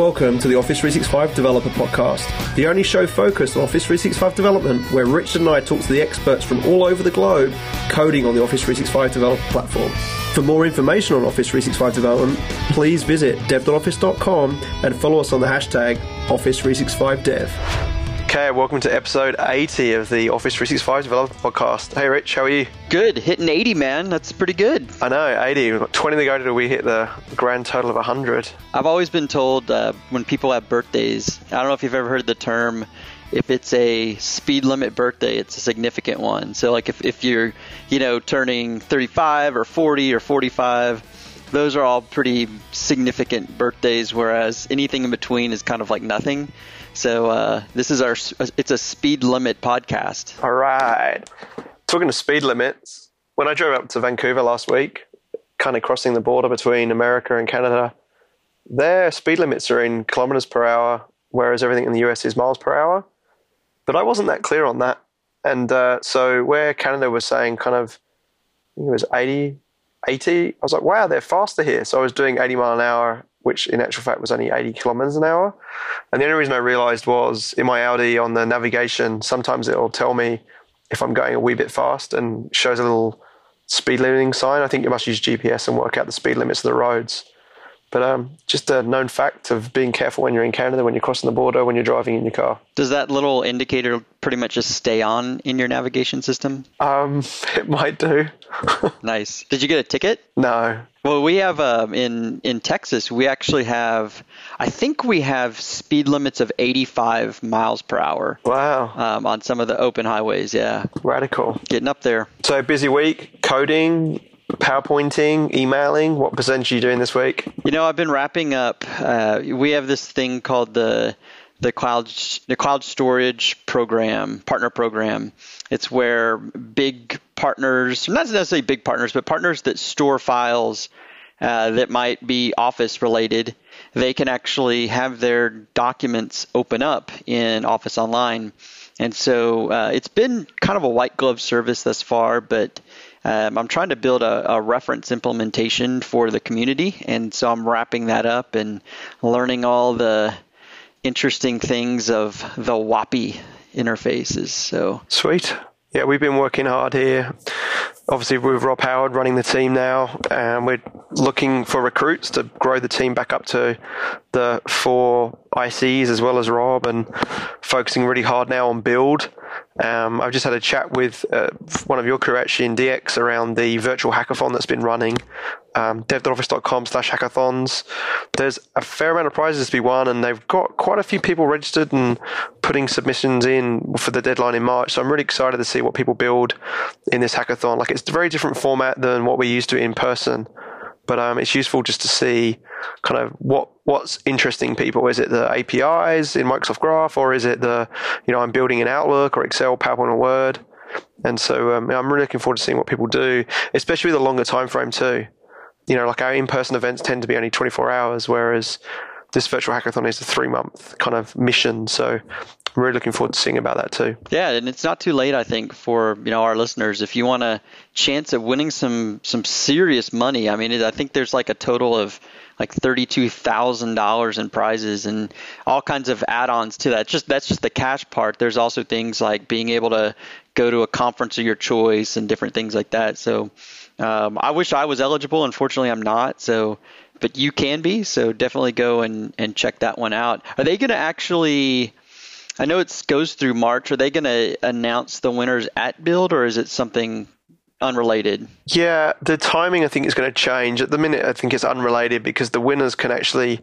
Welcome to the Office 365 Developer Podcast, the only show focused on Office 365 development where Richard and I talk to the experts from all over the globe coding on the Office 365 developer platform. For more information on Office 365 development, please visit dev.office.com and follow us on the hashtag Office365Dev. Okay, welcome to episode 80 of the Office 365 Developer Podcast. Hey, Rich, how are you? Good, hitting 80, man. That's pretty good. I know, 80. We've got 20 to go till we hit the grand total of 100. I've always been told uh, when people have birthdays, I don't know if you've ever heard the term, if it's a speed limit birthday, it's a significant one. So, like if, if you're, you know, turning 35 or 40 or 45, those are all pretty significant birthdays, whereas anything in between is kind of like nothing. So uh, this is our it's a speed limit podcast. All right. Talking to speed limits, when I drove up to Vancouver last week, kind of crossing the border between America and Canada, their speed limits are in kilometers per hour, whereas everything in the US is miles per hour. But I wasn't that clear on that. And uh, so where Canada was saying kind of, it was 80, 80, I was like, wow, they're faster here. So I was doing 80 mile an hour which in actual fact was only 80 kilometers an hour. And the only reason I realized was in my Audi on the navigation, sometimes it'll tell me if I'm going a wee bit fast and shows a little speed limiting sign. I think you must use GPS and work out the speed limits of the roads. But um, just a known fact of being careful when you're in Canada, when you're crossing the border, when you're driving in your car. Does that little indicator pretty much just stay on in your navigation system? Um, it might do. nice. Did you get a ticket? No. Well, we have um, in in Texas. We actually have. I think we have speed limits of 85 miles per hour. Wow. Um, on some of the open highways, yeah. Radical. Getting up there. So busy week, coding, PowerPointing, emailing? What percentage are you doing this week? You know, I've been wrapping up. Uh, we have this thing called the the cloud the cloud storage program, partner program. It's where big partners, not necessarily big partners, but partners that store files uh, that might be Office related, they can actually have their documents open up in Office Online. And so uh, it's been kind of a white glove service thus far, but um, I'm trying to build a, a, reference implementation for the community, and so I'm wrapping that up and learning all the interesting things of the WOPI interfaces. So sweet. Yeah, we've been working hard here. Obviously, with Rob Howard running the team now, and we're looking for recruits to grow the team back up to the four ICs as well as Rob, and focusing really hard now on build um, I've just had a chat with uh, one of your crew actually in DX around the virtual hackathon that's been running. Um, dev.office.com slash hackathons. There's a fair amount of prizes to be won, and they've got quite a few people registered and putting submissions in for the deadline in March. So I'm really excited to see what people build in this hackathon. Like it's a very different format than what we're used to in person but um, it's useful just to see kind of what what's interesting people. Is it the APIs in Microsoft Graph, or is it the you know I'm building in Outlook or Excel, PowerPoint, or Word? And so um, I'm really looking forward to seeing what people do, especially with a longer time frame too. You know, like our in-person events tend to be only 24 hours, whereas this virtual hackathon is a three-month kind of mission. So I'm really looking forward to seeing about that too. Yeah, and it's not too late, I think, for you know our listeners. If you want a chance at winning some some serious money, I mean, I think there's like a total of like thirty-two thousand dollars in prizes and all kinds of add-ons to that. Just that's just the cash part. There's also things like being able to go to a conference of your choice and different things like that. So um, I wish I was eligible. Unfortunately, I'm not. So but you can be. So definitely go and and check that one out. Are they going to actually? I know it goes through March. Are they going to announce the winners at Build, or is it something unrelated? Yeah, the timing I think is going to change. At the minute, I think it's unrelated because the winners can actually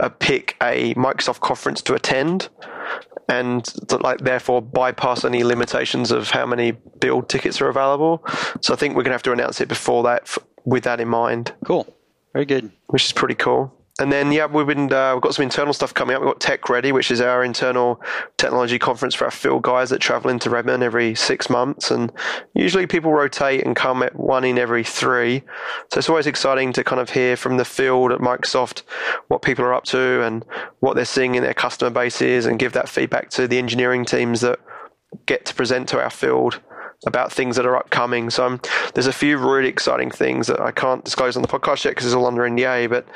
uh, pick a Microsoft conference to attend, and like therefore bypass any limitations of how many build tickets are available. So I think we're going to have to announce it before that, f- with that in mind. Cool, very good. Which is pretty cool. And then, yeah, we've been uh, we've got some internal stuff coming up. We've got Tech Ready, which is our internal technology conference for our field guys that travel into Redmond every six months. And usually people rotate and come at one in every three. So it's always exciting to kind of hear from the field at Microsoft what people are up to and what they're seeing in their customer bases and give that feedback to the engineering teams that get to present to our field about things that are upcoming. So I'm, there's a few really exciting things that I can't disclose on the podcast yet because it's all under NDA, but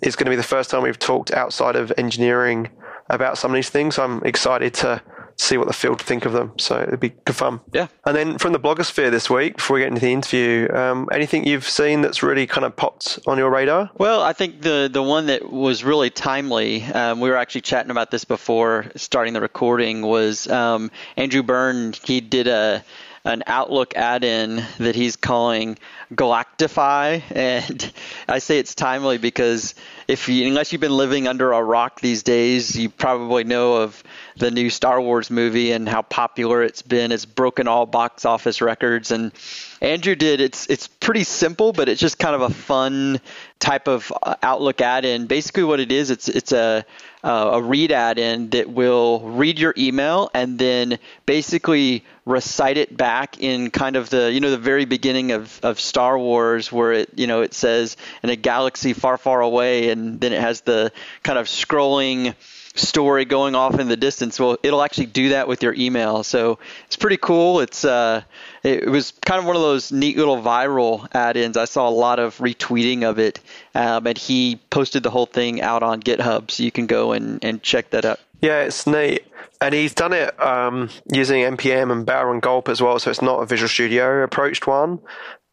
it's going to be the first time we've talked outside of engineering about some of these things. So I'm excited to see what the field think of them. So it'd be good fun. Yeah. And then from the blogosphere this week, before we get into the interview, um, anything you've seen that's really kind of popped on your radar? Well, I think the the one that was really timely. Um, we were actually chatting about this before starting the recording. Was um, Andrew Byrne? He did a an Outlook add-in that he's calling Galactify, and I say it's timely because if you, unless you've been living under a rock these days, you probably know of the new Star Wars movie and how popular it's been. It's broken all box office records, and Andrew did. It's it's pretty simple, but it's just kind of a fun type of uh, Outlook add-in. Basically, what it is, it's it's a uh, a read add-in that will read your email and then basically recite it back in kind of the you know the very beginning of, of Star Wars where it you know it says in a galaxy far far away and then it has the kind of scrolling story going off in the distance. Well, it'll actually do that with your email. So it's pretty cool. It's uh, it was kind of one of those neat little viral add-ins. I saw a lot of retweeting of it, um, and he posted the whole thing out on GitHub, so you can go and, and check that out. Yeah, it's neat. And he's done it um, using NPM and Bower and Gulp as well, so it's not a Visual Studio approached one.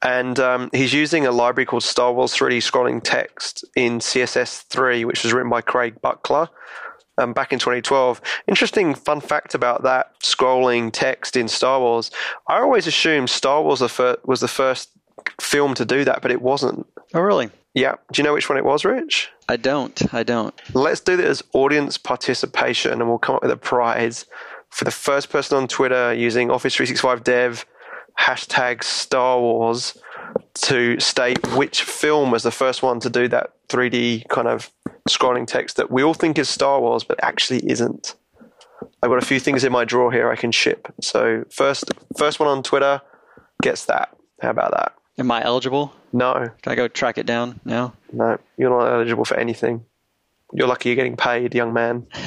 And um, he's using a library called Star Wars 3D Scrolling Text in CSS3, which was written by Craig Buckler um, back in 2012. Interesting fun fact about that scrolling text in Star Wars. I always assumed Star Wars was the first film to do that, but it wasn't. Oh, really? Yeah. Do you know which one it was, Rich? I don't. I don't. Let's do this as audience participation, and we'll come up with a prize for the first person on Twitter using Office 365 Dev hashtag Star Wars to state which film was the first one to do that 3D kind of scrolling text that we all think is Star Wars, but actually isn't. I've got a few things in my drawer here I can ship. So first, first one on Twitter gets that. How about that? Am I eligible? No. Can I go track it down now? No, you're not eligible for anything. You're lucky you're getting paid, young man.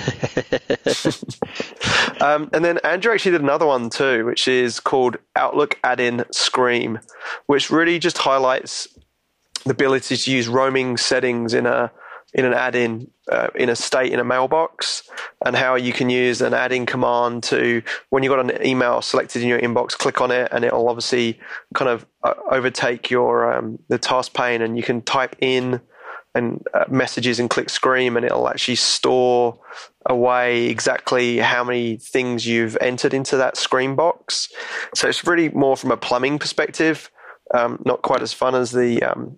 um, and then Andrew actually did another one too, which is called Outlook Add-in Scream, which really just highlights the ability to use roaming settings in a in an add-in uh, in a state in a mailbox and how you can use an add-in command to when you've got an email selected in your inbox click on it and it'll obviously kind of uh, overtake your um, the task pane and you can type in and uh, messages and click scream and it'll actually store away exactly how many things you've entered into that screen box. So it's really more from a plumbing perspective um, not quite as fun as the um,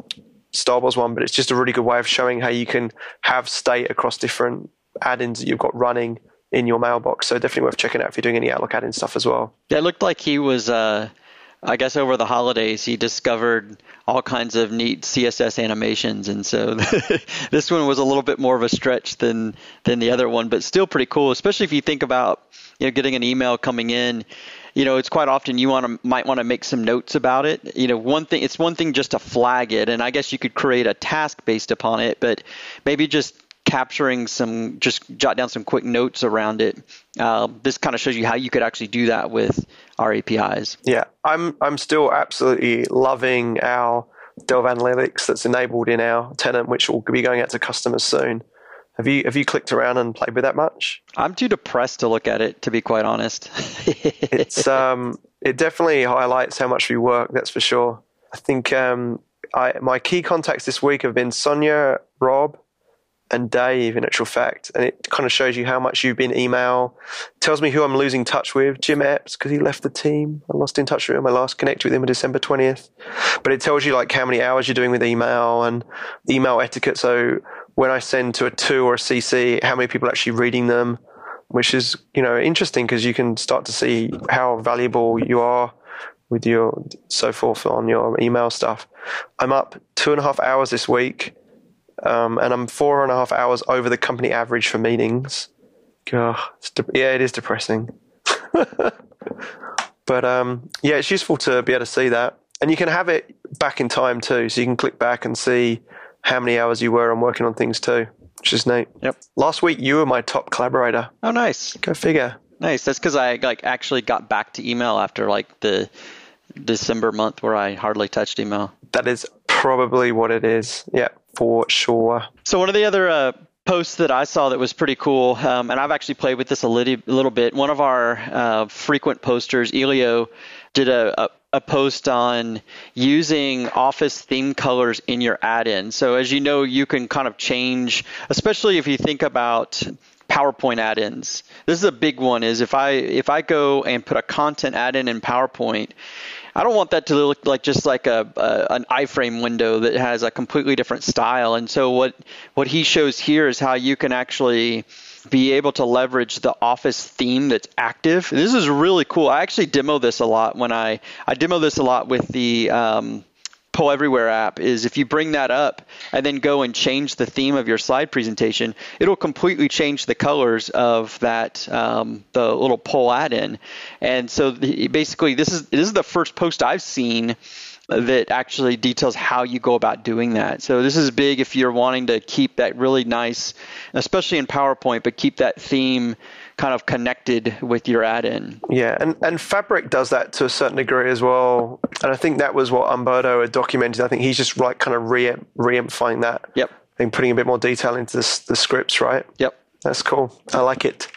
Star Wars one, but it's just a really good way of showing how you can have state across different add-ins that you've got running in your mailbox. So definitely worth checking out if you're doing any Outlook add-in stuff as well. Yeah, it looked like he was. Uh, I guess over the holidays he discovered all kinds of neat CSS animations, and so this one was a little bit more of a stretch than than the other one, but still pretty cool. Especially if you think about you know getting an email coming in you know, it's quite often you want to might want to make some notes about it. You know, one thing it's one thing just to flag it, and I guess you could create a task based upon it, but maybe just capturing some, just jot down some quick notes around it. Uh, this kind of shows you how you could actually do that with our APIs. Yeah, I'm I'm still absolutely loving our Delve Analytics that's enabled in our tenant, which will be going out to customers soon. Have you have you clicked around and played with that much? I'm too depressed to look at it, to be quite honest. it's um, it definitely highlights how much we work. That's for sure. I think um, I my key contacts this week have been Sonia, Rob, and Dave. In actual fact, and it kind of shows you how much you've been email. Tells me who I'm losing touch with. Jim Epps because he left the team. I lost in touch with him. I last connected with him on December twentieth. But it tells you like how many hours you're doing with email and email etiquette. So when I send to a two or a CC, how many people are actually reading them, which is you know interesting because you can start to see how valuable you are with your so forth on your email stuff. I'm up two and a half hours this week, um, and I'm four and a half hours over the company average for meetings. God, de- yeah, it is depressing. but um, yeah, it's useful to be able to see that, and you can have it back in time too, so you can click back and see how many hours you were on working on things too, which is neat. Yep. Last week you were my top collaborator. Oh, nice. Go figure. Nice. That's because I like actually got back to email after like the December month where I hardly touched email. That is probably what it is. Yeah, for sure. So one of the other uh, posts that I saw that was pretty cool, um, and I've actually played with this a little, little bit. One of our uh, frequent posters, Elio, did a, a a post on using office theme colors in your add-in. So as you know, you can kind of change, especially if you think about PowerPoint add-ins. This is a big one. Is if I if I go and put a content add-in in PowerPoint, I don't want that to look like just like a, a, an iframe window that has a completely different style. And so what what he shows here is how you can actually be able to leverage the Office theme that's active. This is really cool. I actually demo this a lot when I I demo this a lot with the um, Poll Everywhere app is if you bring that up and then go and change the theme of your slide presentation, it'll completely change the colors of that um, the little poll add-in. And so the, basically, this is this is the first post I've seen that actually details how you go about doing that. So this is big if you're wanting to keep that really nice, especially in PowerPoint, but keep that theme kind of connected with your add-in. Yeah, and, and Fabric does that to a certain degree as well. And I think that was what Umberto had documented. I think he's just like kind of re re-amplifying that. Yep. And putting a bit more detail into the, the scripts, right? Yep. That's cool. I like it.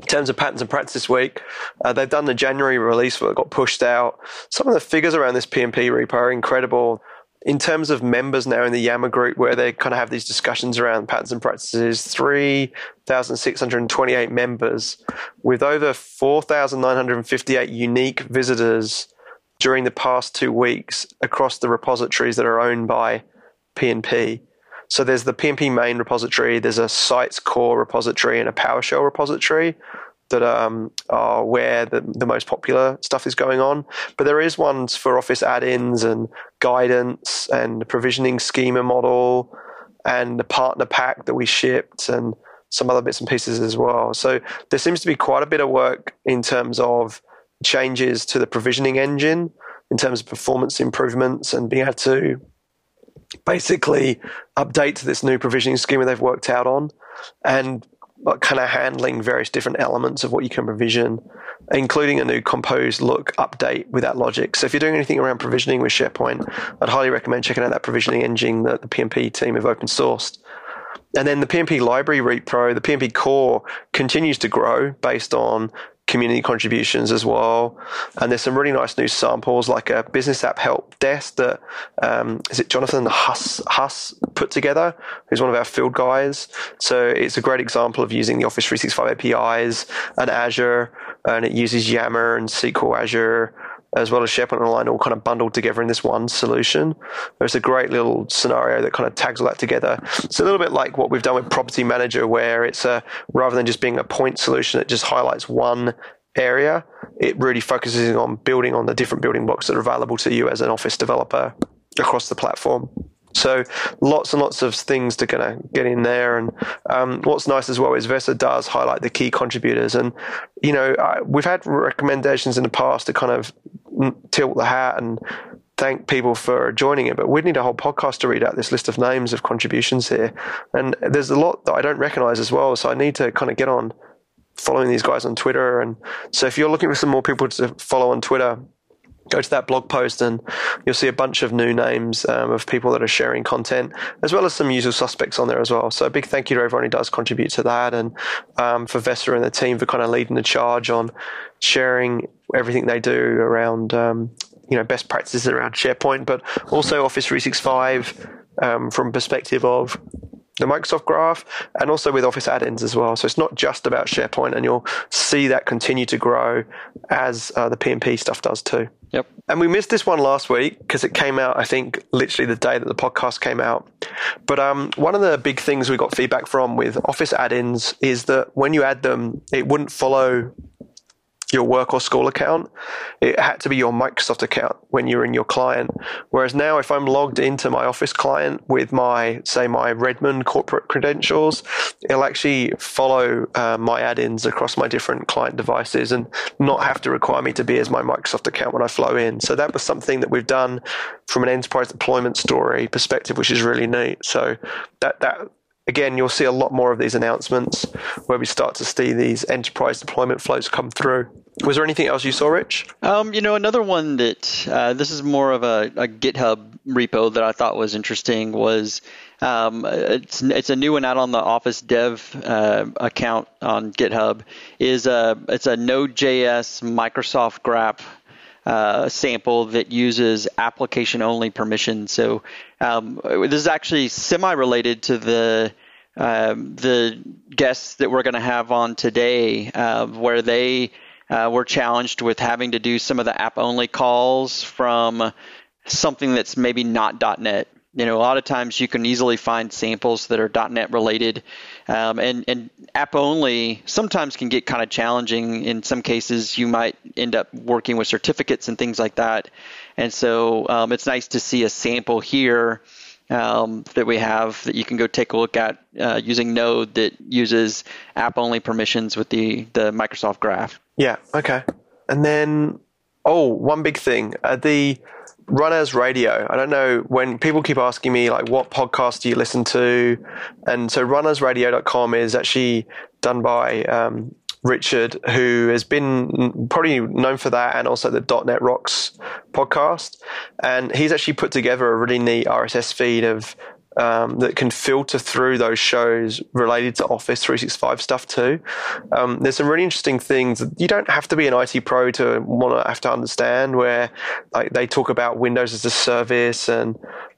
In terms of patterns and practice this week, uh, they've done the January release that got pushed out. Some of the figures around this PnP repo are incredible in terms of members now in the Yammer group, where they kind of have these discussions around patterns and practices, 3,628 members with over 4,958 unique visitors during the past two weeks across the repositories that are owned by PnP. So there's the PnP main repository, there's a sites core repository, and a PowerShell repository that um, are where the, the most popular stuff is going on. But there is ones for Office add-ins and guidance and the provisioning schema model and the partner pack that we shipped and some other bits and pieces as well. So there seems to be quite a bit of work in terms of changes to the provisioning engine, in terms of performance improvements and being able to basically update to this new provisioning schema they've worked out on. And kind of handling various different elements of what you can provision, including a new composed look update with that logic. So if you're doing anything around provisioning with SharePoint, I'd highly recommend checking out that provisioning engine that the PnP team have open sourced. And then the PnP library repro, the PnP core continues to grow based on community contributions as well. And there's some really nice new samples, like a business app help desk that um, is it Jonathan Huss Huss put together, who's one of our field guys. So it's a great example of using the Office 365 APIs and Azure, and it uses Yammer and SQL Azure as well as SharePoint Online all kind of bundled together in this one solution. There's a great little scenario that kind of tags all that together. It's a little bit like what we've done with Property Manager, where it's a rather than just being a point solution, it just highlights one area. It really focuses on building on the different building blocks that are available to you as an Office developer across the platform. So lots and lots of things to kind of get in there. And um, what's nice as well is Vesa does highlight the key contributors. And, you know, I, we've had recommendations in the past to kind of tilt the hat and thank people for joining it, but we'd need a whole podcast to read out this list of names of contributions here. And there's a lot that I don't recognize as well, so I need to kind of get on following these guys on Twitter. And so if you're looking for some more people to follow on Twitter, go to that blog post and you'll see a bunch of new names um, of people that are sharing content, as well as some usual suspects on there as well. So a big thank you to everyone who does contribute to that, and um, for Vesa and the team for kind of leading the charge on sharing everything they do around um, you know best practices around SharePoint, but also Office 365 um, from perspective of the Microsoft Graph and also with Office add-ins as well. So it's not just about SharePoint, and you'll see that continue to grow as uh, the PnP stuff does too. Yep. And we missed this one last week because it came out, I think, literally the day that the podcast came out. But um, one of the big things we got feedback from with Office add-ins is that when you add them, it wouldn't follow your work or school account. It had to be your Microsoft account when you're in your client. Whereas now, if I'm logged into my Office client with my, say, my Redmond corporate credentials, it'll actually follow uh, my add-ins across my different client devices and not have to require me to be as my Microsoft account when I flow in. So that was something that we've done from an enterprise deployment story perspective, which is really neat. So that that again, you'll see a lot more of these announcements where we start to see these enterprise deployment flows come through. Was there anything else you saw, Rich? Um, you know, another one that uh, this is more of a, a, GitHub repo that I thought was interesting was um, it's it's a new one out on the Office Dev uh, account on GitHub. Is a it's a Node.js Microsoft Graph uh, sample that uses application only permission. So um, this is actually semi related to the um, the guests that we're going to have on today, uh, where they uh, were challenged with having to do some of the app only calls from something that's maybe not .NET. You know, a lot of times you can easily find samples that are .NET related, um, and and app only sometimes can get kind of challenging. In some cases, you might end up working with certificates and things like that, and so um, it's nice to see a sample here um, that we have that you can go take a look at uh, using Node that uses app only permissions with the, the Microsoft Graph. Yeah, okay. And then, oh, one big thing uh, the RunAs Radio. I don't know when people keep asking me, like, what podcast do you listen to? And so runasradio.com is actually done by um, Richard, who has been probably known for that and also the .NET Rocks podcast. And he's actually put together a really neat RSS feed of um, that can filter through those shows related to Office 365 stuff too. Um, there's some really interesting things you don't have to be an IT pro to want to have to understand. Where like they talk about Windows as a service and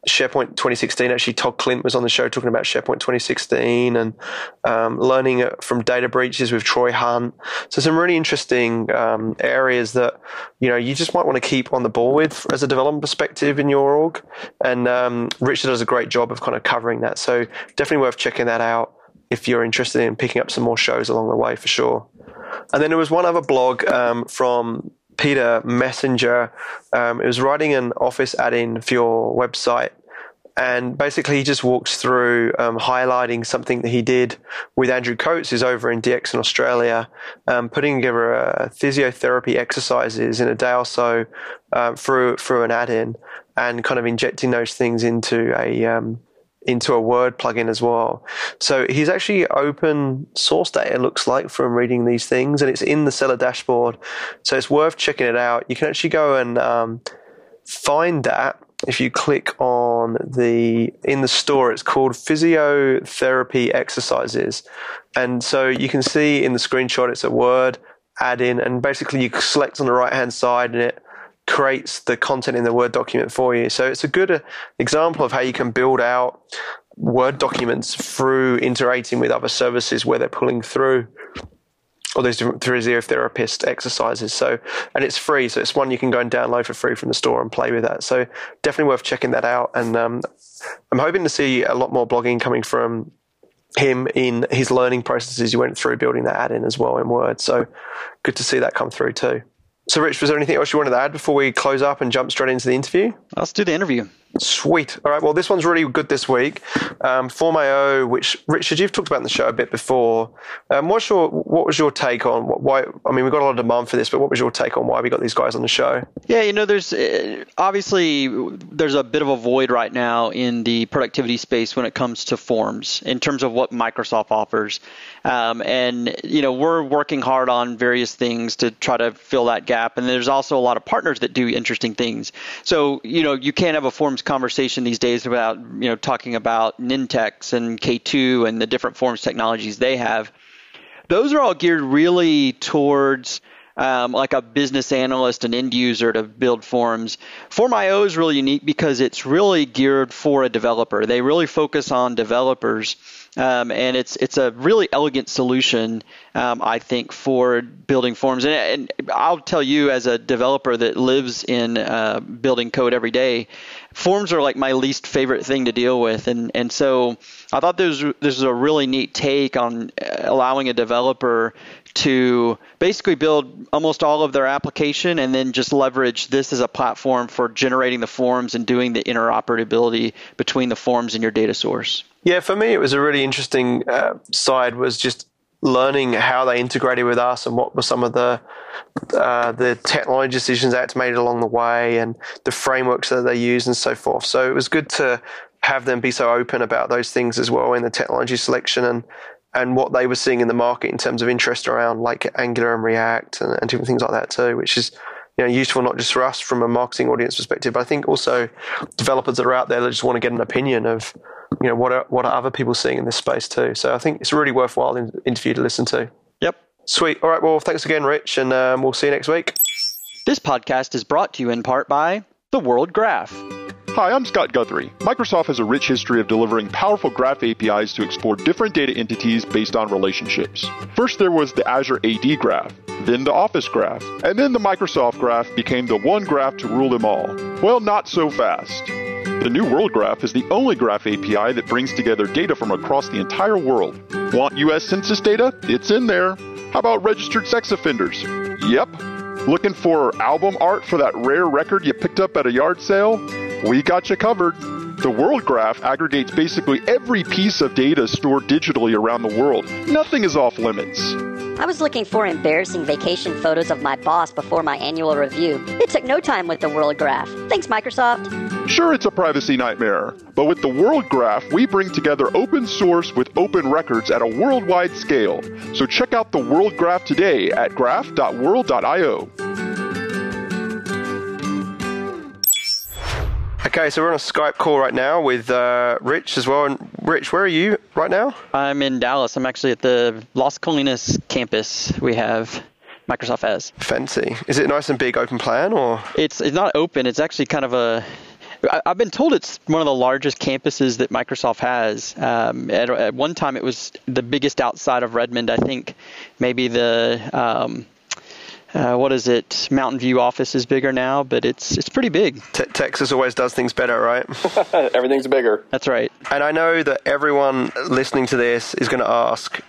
SharePoint 2016. Actually, Todd Klindt was on the show talking about SharePoint 2016 and um, learning from data breaches with Troy Hunt. So some really interesting um, areas that you know you just might want to keep on the ball with as a development perspective in your org. And um, Richard does a great job of kind of covering that. So definitely worth checking that out if you're interested in picking up some more shows along the way for sure. And then there was one other blog um, from Peter Messenger. Um, it was writing an Office add-in for your website, and basically he just walks through um, highlighting something that he did with Andrew Coates, who's over in DX in Australia, um, putting together physiotherapy exercises in a day or so uh, through through an add-in, and kind of injecting those things into a um, into a Word plugin as well. So he's actually open source data, it looks like, from reading these things, and it's in the seller dashboard. So it's worth checking it out. You can actually go and um, find that if you click on the in the store it's called physiotherapy exercises and so you can see in the screenshot it's a word add in and basically you select on the right hand side and it creates the content in the Word document for you. So it's a good uh, example of how you can build out Word documents through interacting with other services where they're pulling through all those different physiotherapist exercises. So, and it's free. So it's one you can go and download for free from the store and play with that. So definitely worth checking that out. And um, I'm hoping to see a lot more blogging coming from him in his learning processes he went through building that add-in as well in Word. So good to see that come through too. So, Rich, was there anything else you wanted to add before we close up and jump straight into the interview? Let's do the interview. Sweet. All right. Well, this one's really good this week. Um, Form.io, which Richard, you've talked about in the show a bit before. Um, what's your what was your take on why? I mean, we got a lot of demand for this, but what was your take on why we got these guys on the show? Yeah, you know, there's uh, obviously there's a bit of a void right now in the productivity space when it comes to forms in terms of what Microsoft offers, um, and you know we're working hard on various things to try to fill that gap. And there's also a lot of partners that do interesting things. So you know you can't have a forms conversation these days about you know talking about Nintex and K2 and the different forms technologies they have. Those are all geared really towards um, like a business analyst, an end user to build forms. Form.io is really unique because it's really geared for a developer. They really focus on developers. Um, and it's it's a really elegant solution, um, I think, for building forms. And, and, I'll tell you, as a developer that lives in uh, building code every day, forms are like my least favorite thing to deal with, and and so I thought this this was a really neat take on allowing a developer to basically build almost all of their application and then just leverage this as a platform for generating the forms and doing the interoperability between the forms and your data source. Yeah, for me, it was a really interesting uh, side was just learning how they integrated with us and what were some of the uh, the technology decisions that's made along the way and the frameworks that they use and so forth. So it was good to have them be so open about those things as well in the technology selection and and what they were seeing in the market in terms of interest around like Angular and React and, and different things like that too, which is you know useful not just for us from a marketing audience perspective, but I think also developers that are out there that just want to get an opinion of you know what are what are other people seeing in this space too. So I think it's a really worthwhile in, interview to listen to. Yep. Sweet. All right. Well, thanks again, Rich, and um, we'll see you next week. This podcast is brought to you in part by the World Graph. Hi, I'm Scott Guthrie. Microsoft has a rich history of delivering powerful graph APIs to explore different data entities based on relationships. First, there was the Azure AD Graph, then the Office Graph, and then the Microsoft Graph became the one graph to rule them all. Well, not so fast. The new World Graph is the only graph API that brings together data from across the entire world. Want US Census data? It's in there. How about registered sex offenders? Yep. Looking for album art for that rare record you picked up at a yard sale? We got you covered. The World Graph aggregates basically every piece of data stored digitally around the world. Nothing is off limits. I was looking for embarrassing vacation photos of my boss before my annual review. It took no time with the World Graph. Thanks, Microsoft. Sure, it's a privacy nightmare, but with the World Graph, we bring together open source with open records at a worldwide scale. So check out the World Graph today at graph.world.io. Okay, so we're on a Skype call right now with uh, Rich as well. And Rich, where are you right now? I'm in Dallas. I'm actually at the Las Colinas campus. We have Microsoft has. Fancy. Is it nice and big open plan or? It's it's not open. It's actually kind of a I, have been told it's one of the largest campuses that Microsoft has. Um, at, at, one time, it was the biggest outside of Redmond. I think maybe the um, uh, what is it? Mountain View office is bigger now, but it's it's pretty big. Te- Texas always does things better, right? Everything's bigger. That's right. And I know that everyone listening to this is going to ask,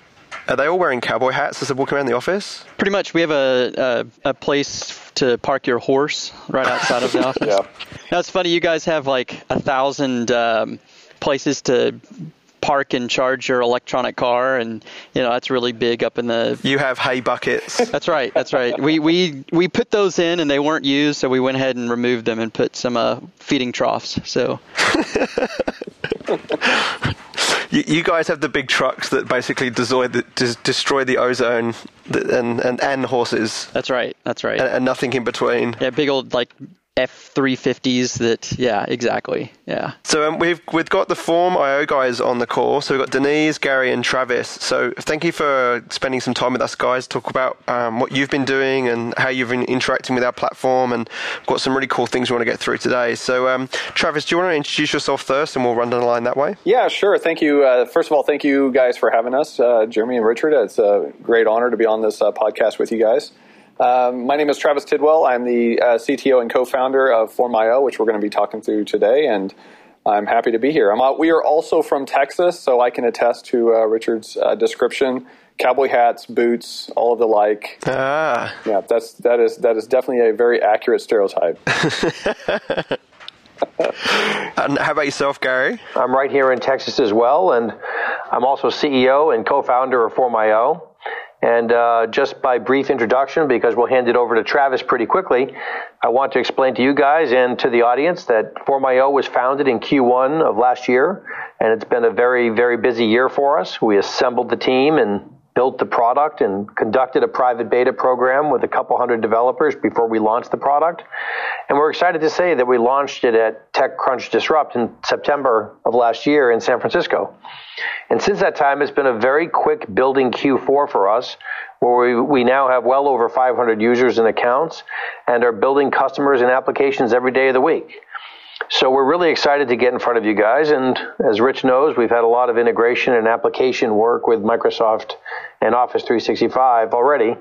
are they all wearing cowboy hats as they walk around the office? Pretty much. We have a a, a place to park your horse right outside of the office. yeah. That's funny. You guys have like a thousand um, places to park and charge your electronic car, and you know that's really big up in the. You have hay buckets. That's right. That's right. We we we put those in, and they weren't used, so we went ahead and removed them and put some uh, feeding troughs. So. you, you, guys have the big trucks that basically destroy the, destroy the ozone and, and and horses. That's right. That's right. And, and nothing in between. Yeah, big old like F350s that, yeah, exactly. Yeah. So um, we've we've got the Form.io guys on the call. So we've got Denise, Gary, and Travis. So thank you for spending some time with us, guys. Talk about um, what you've been doing and how you've been interacting with our platform, and got some really cool things we want to get through today. So um, Travis, do you want to introduce yourself first, and we'll run down the line that way? Yeah, sure. Thank you. Uh, first of all, thank you guys for having us, uh, Jeremy and Richard. It's a great honor to be on this uh, podcast with you guys. Um, my name is Travis Tidwell. I'm the uh, CTO and co-founder of Form.io, which we're going to be talking through today, and I'm happy to be here. Uh, we are also from Texas, so I can attest to uh, Richard's uh, description: cowboy hats, boots, all of the like. Ah, yeah, that's that is that is definitely a very accurate stereotype. and how about yourself, Gary? I'm right here in Texas as well, and I'm also CEO and co-founder of Form.io. And uh, just by brief introduction, because we'll hand it over to Travis pretty quickly, I want to explain to you guys and to the audience that Form.io was founded in Q1 of last year, and it's been a very, very busy year for us. We assembled the team and built the product and conducted a private beta program with a couple hundred developers before we launched the product. And we're excited to say that we launched it at TechCrunch Disrupt in September of last year in San Francisco. And since that time, it's been a very quick building Q4 for us, where we, we now have well over 500 users and accounts and are building customers and applications every day of the week. So we're really excited to get in front of you guys. And as Rich knows, we've had a lot of integration and application work with Microsoft and Office 365 already.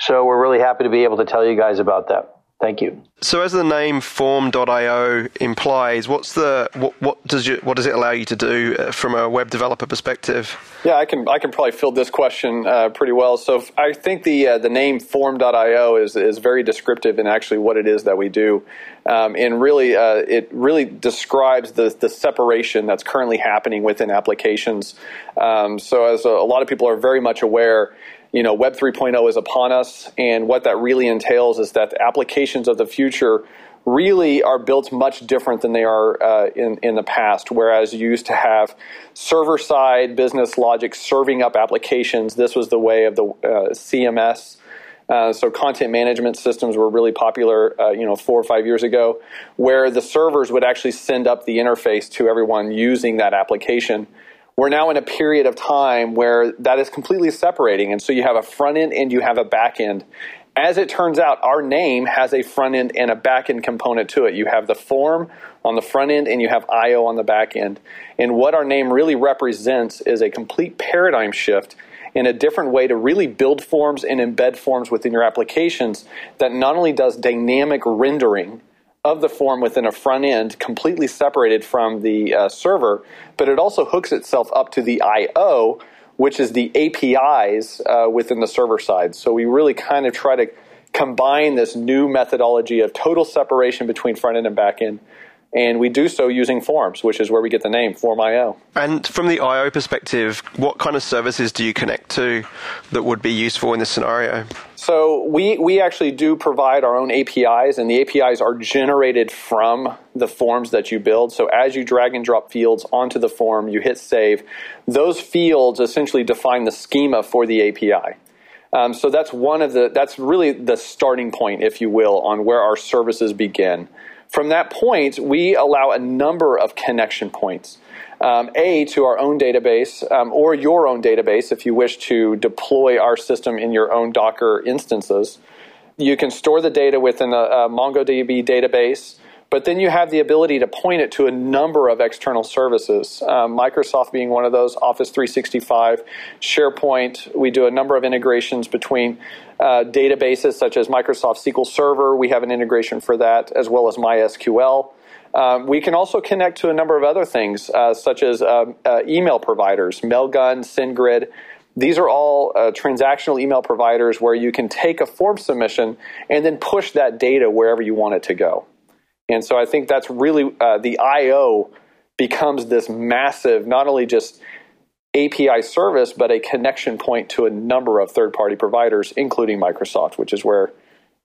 So we're really happy to be able to tell you guys about that. Thank you. So, as the name Form.io implies, what's the what, what does you, what does it allow you to do uh, from a web developer perspective? Yeah, I can I can probably fill this question uh, pretty well. So, I think the uh, the name Form.io is is very descriptive in actually what it is that we do, um, and really uh, it really describes the the separation that's currently happening within applications. Um, so, as a, a lot of people are very much aware you know, Web 3.0 is upon us, and what that really entails is that the applications of the future really are built much different than they are uh, in, in the past. Whereas you used to have server side business logic serving up applications, this was the way of the uh, CMS. Uh, so content management systems were really popular, uh, you know, four or five years ago, where the servers would actually send up the interface to everyone using that application. We're now in a period of time where that is completely separating, and so you have a front end and you have a back end. As it turns out, our name has a front end and a back end component to it. You have the form on the front end and you have IO on the back end. And what our name really represents is a complete paradigm shift in a different way to really build forms and embed forms within your applications that not only does dynamic rendering of the form within a front end completely separated from the uh, server, but it also hooks itself up to the IO which is the APIs uh, within the server side. So we really kind of try to combine this new methodology of total separation between front end and back end and we do so using Forms, which is where we get the name Form.io. And from the IO perspective, what kind of services do you connect to that would be useful in this scenario? So we, we actually do provide our own APIs, and the APIs are generated from the forms that you build. So as you drag and drop fields onto the form, you hit save. Those fields essentially define the schema for the API. Um, so that's one of the that's really the starting point, if you will, on where our services begin. From that point, we allow a number of connection points. Um, a, to our own database um, or your own database if you wish to deploy our system in your own Docker instances. You can store the data within a, a MongoDB database. But then you have the ability to point it to a number of external services, um, Microsoft being one of those, Office 365, SharePoint. We do a number of integrations between uh, databases such as Microsoft SQL Server. We have an integration for that, as well as MySQL. Um, we can also connect to a number of other things, uh, such as uh, uh email providers, Mailgun, SendGrid. These are all uh, transactional email providers where you can take a form submission and then push that data wherever you want it to go. And so I think that's really uh, the IO becomes this massive, not only just API service, but a connection point to a number of third party providers, including Microsoft, which is where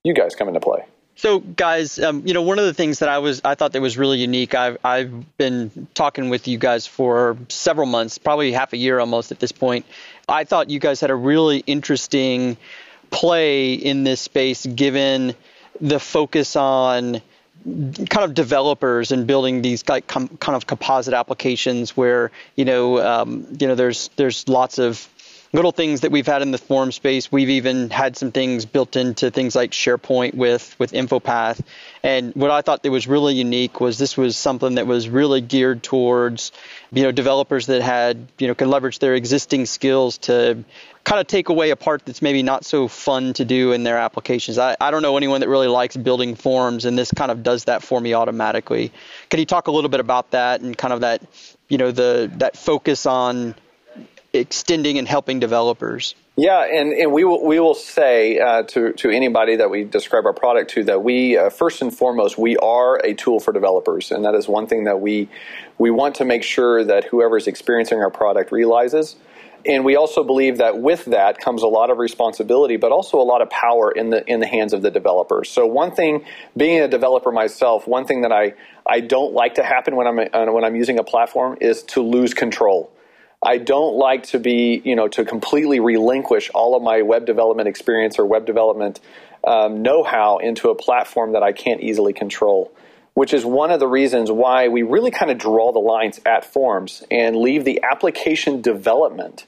you guys come into play. So, guys, um, you know, one of the things that I was I thought that was really unique. I've I've been talking with you guys for several months, probably half a year almost at this point. I thought you guys had a really interesting play in this space, given the focus on kind of developers and building these like com- kind of composite applications where you know um, you know there's there's lots of little things that we've had in the form space. We've even had some things built into things like SharePoint with with InfoPath. And what I thought that was really unique was this was something that was really geared towards you know developers that had you know can leverage their existing skills to kind of take away a part that's maybe not so fun to do in their applications. I, I don't know anyone that really likes building forms, and this kind of does that for me automatically. Can you talk a little bit about that and kind of that, you know, the that focus on extending and helping developers? Yeah, and, and we will we will say uh, to to anybody that we describe our product to that we uh, first and foremost we are a tool for developers, and that is one thing that we we want to make sure that whoever is experiencing our product realizes. And we also believe that with that comes a lot of responsibility, but also a lot of power in the in the hands of the developers. So one thing, being a developer myself, one thing that I I don't like to happen when I'm uh, when I'm using a platform is to lose control. I don't like to be, you know, to completely relinquish all of my web development experience or web development um, know how into a platform that I can't easily control, which is one of the reasons why we really kind of draw the lines at forms and leave the application development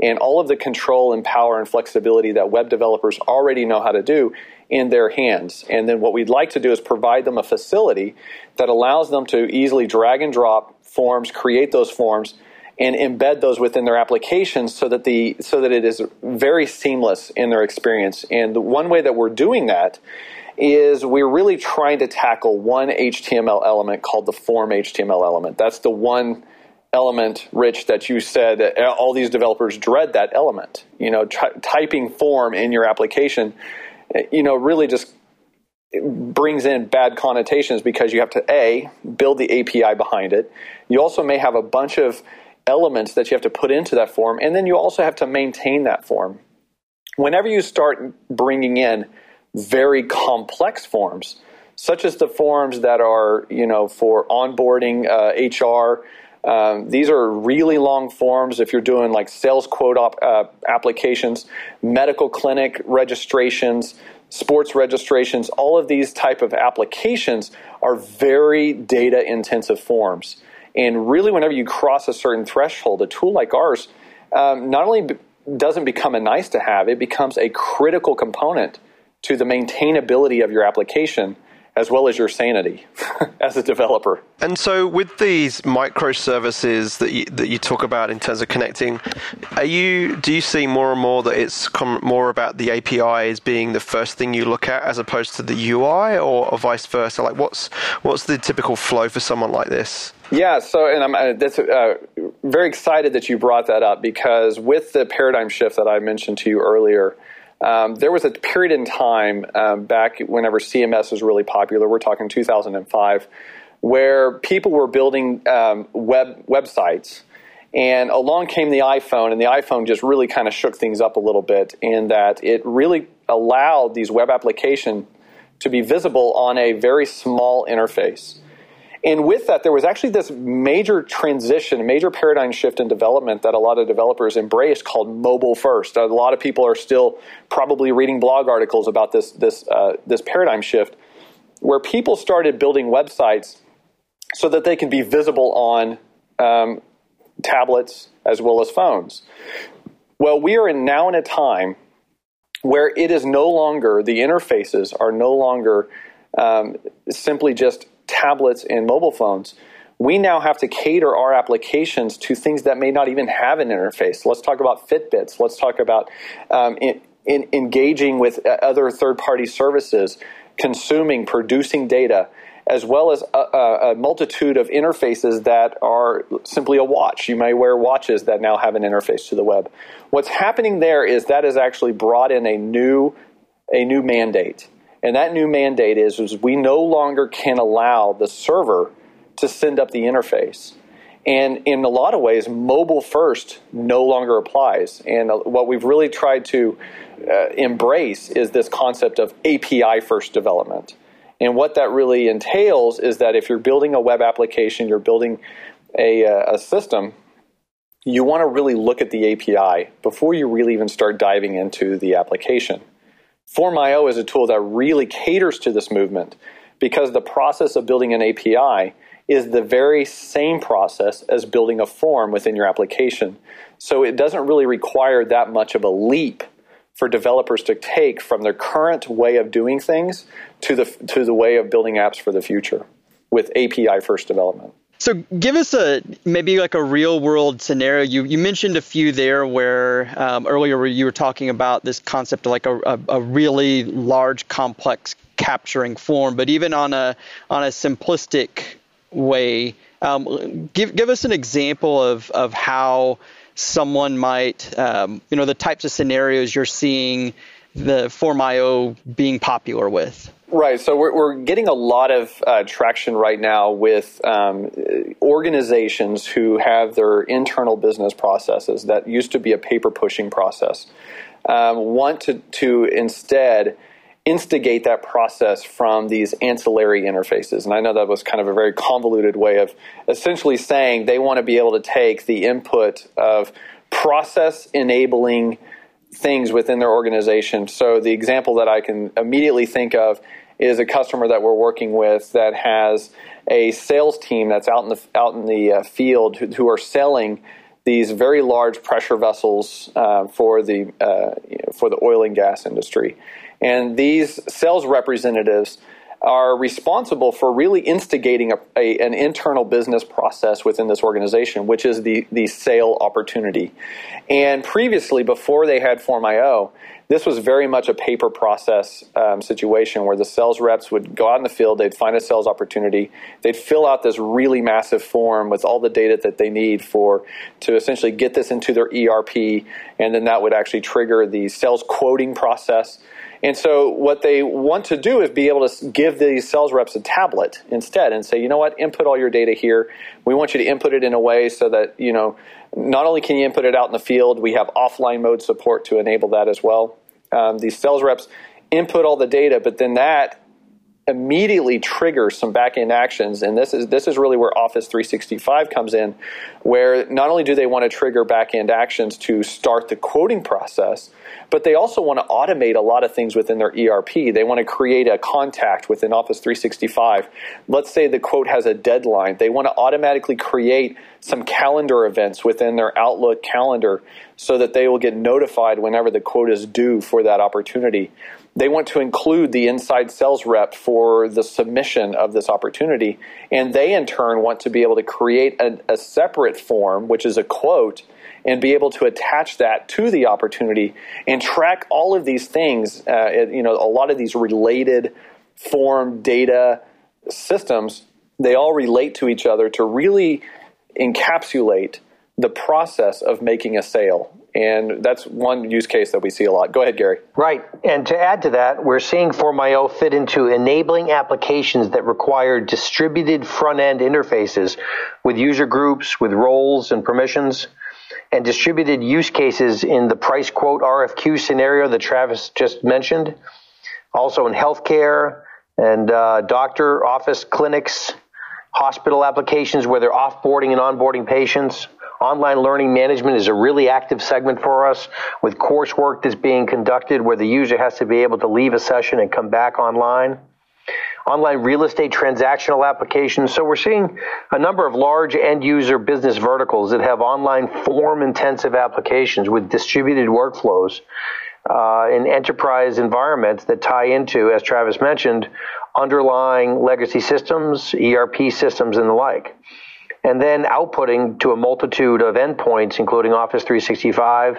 and all of the control and power and flexibility that web developers already know how to do in their hands. And then what we'd like to do is provide them a facility that allows them to easily drag and drop forms, create those forms and embed those within their applications so that the so that it is very seamless in their experience. And the one way that we're doing that is we're really trying to tackle one HTML element called the form HTML element. That's the one element, Rich, that you said that all these developers dread that element. You know, typing form in your application, you know, really just brings in bad connotations because you have to a build the API behind it. You also may have a bunch of elements that you have to put into that form, and then you also have to maintain that form. Whenever you start bringing in very complex forms, such as the forms that are, you know, for onboarding uh, HR. Um, these are really long forms if you're doing like sales quote op, uh, applications, medical clinic registrations, sports registrations. All of these type of applications are very data intensive forms. And really, whenever you cross a certain threshold, a tool like ours um, not only doesn't become a nice to have, it becomes a critical component to the maintainability of your application as well as your sanity as a developer. And so, with these microservices that you, that you talk about in terms of connecting, are you do you see more and more that it's more about the APIs being the first thing you look at as opposed to the UI, or, or vice versa? Like, what's what's the typical flow for someone like this? Yeah, so and I'm uh, that's, uh, very excited that you brought that up because with the paradigm shift that I mentioned to you earlier, um, there was a period in time um, back whenever CMS was really popular. We're talking 2005, where people were building um, web websites, and along came the iPhone, and the iPhone just really kind of shook things up a little bit in that it really allowed these web applications to be visible on a very small interface. And with that, there was actually this major transition, major paradigm shift in development that a lot of developers embraced called mobile first. A lot of people are still probably reading blog articles about this, this, uh, this paradigm shift where people started building websites so that they can be visible on um, tablets as well as phones. Well, we are in now in a time where it is no longer, the interfaces are no longer um, simply just tablets and mobile phones, we now have to cater our applications to things that may not even have an interface. Let's talk about Fitbits. Let's talk about um, in, in engaging with uh, other third party services, consuming, producing data, as well as a, a, multitude of interfaces that are simply a watch. You may wear watches that now have an interface to the web. What's happening there is that has actually brought in a new, a new mandate. And that new mandate is, is we no longer can allow the server to send up the interface. And in a lot of ways, mobile first no longer applies. And uh, what we've really tried to uh, embrace is this concept of API first development. And what that really entails is that if you're building a web application, you're building a, uh, a system, you want to really look at the API before you really even start diving into the application. Form.io is a tool that really caters to this movement because the process of building an API is the very same process as building a form within your application. So it doesn't really require that much of a leap for developers to take from their current way of doing things to the to the way of building apps for the future with API first development. So give us a maybe like a real world scenario. You you mentioned a few there where um, earlier where you were talking about this concept of like a, a, a, really large complex capturing form, but even on a on a simplistic way, um, give give us an example of of how someone might um, you know the types of scenarios you're seeing the Form.io being popular with. Right. So we're, we're getting a lot of uh, traction right now with um, organizations who have their internal business processes that used to be a paper pushing process, um, want to, to instead instigate that process from these ancillary interfaces. And I know that was kind of a very convoluted way of essentially saying they want to be able to take the input of process enabling things within their organization. So the example that I can immediately think of is a customer that we're working with that has a sales team that's out in the out in the uh, field who, who, are selling these very large pressure vessels uh, for the uh, for the oil and gas industry, and these sales representatives are responsible for really instigating a, a, an internal business process within this organization, which is the, the sale opportunity. And previously, before they had Form.io, this was very much a paper process um, situation where the sales reps would go out in the field, they'd find a sales opportunity, they'd fill out this really massive form with all the data that they need for to essentially get this into their ERP, and then that would actually trigger the sales quoting process. And so, what they want to do is be able to give these sales reps a tablet instead and say, you know what, input all your data here. We want you to input it in a way so that, you know, not only can you input it out in the field, we have offline mode support to enable that as well. Um, these sales reps input all the data, but then that immediately trigger some back-end actions. And this is this is really where Office 365 comes in, where not only do they want to trigger back-end actions to start the quoting process, but they also want to automate a lot of things within their ERP. They want to create a contact within Office 365. Let's say the quote has a deadline. They want to automatically create some calendar events within their Outlook calendar so that they will get notified whenever the quote is due for that opportunity. They want to include the inside sales rep for the submission of this opportunity. And they, in turn, want to be able to create a, a separate form, which is a quote, and be able to attach that to the opportunity and track all of these things. Uh, you know, a lot of these related form data systems, they all relate to each other to really encapsulate the process of making a sale. And that's one use case that we see a lot. Go ahead, Gary. Right. And to add to that, we're seeing Form.io fit into enabling applications that require distributed front end interfaces with user groups, with roles and permissions, and distributed use cases in the price quote RFQ scenario that Travis just mentioned. Also in healthcare and uh, doctor office clinics, hospital applications where they're offboarding and onboarding patients Online learning management is a really active segment for us with coursework that's being conducted where the user has to be able to leave a session and come back online. Online real estate transactional applications. So we're seeing a number of large end user business verticals that have online form intensive applications with distributed workflows uh, in enterprise environments that tie into, as Travis mentioned, underlying legacy systems, ERP systems, and the like and then outputting to a multitude of endpoints, including Office 365,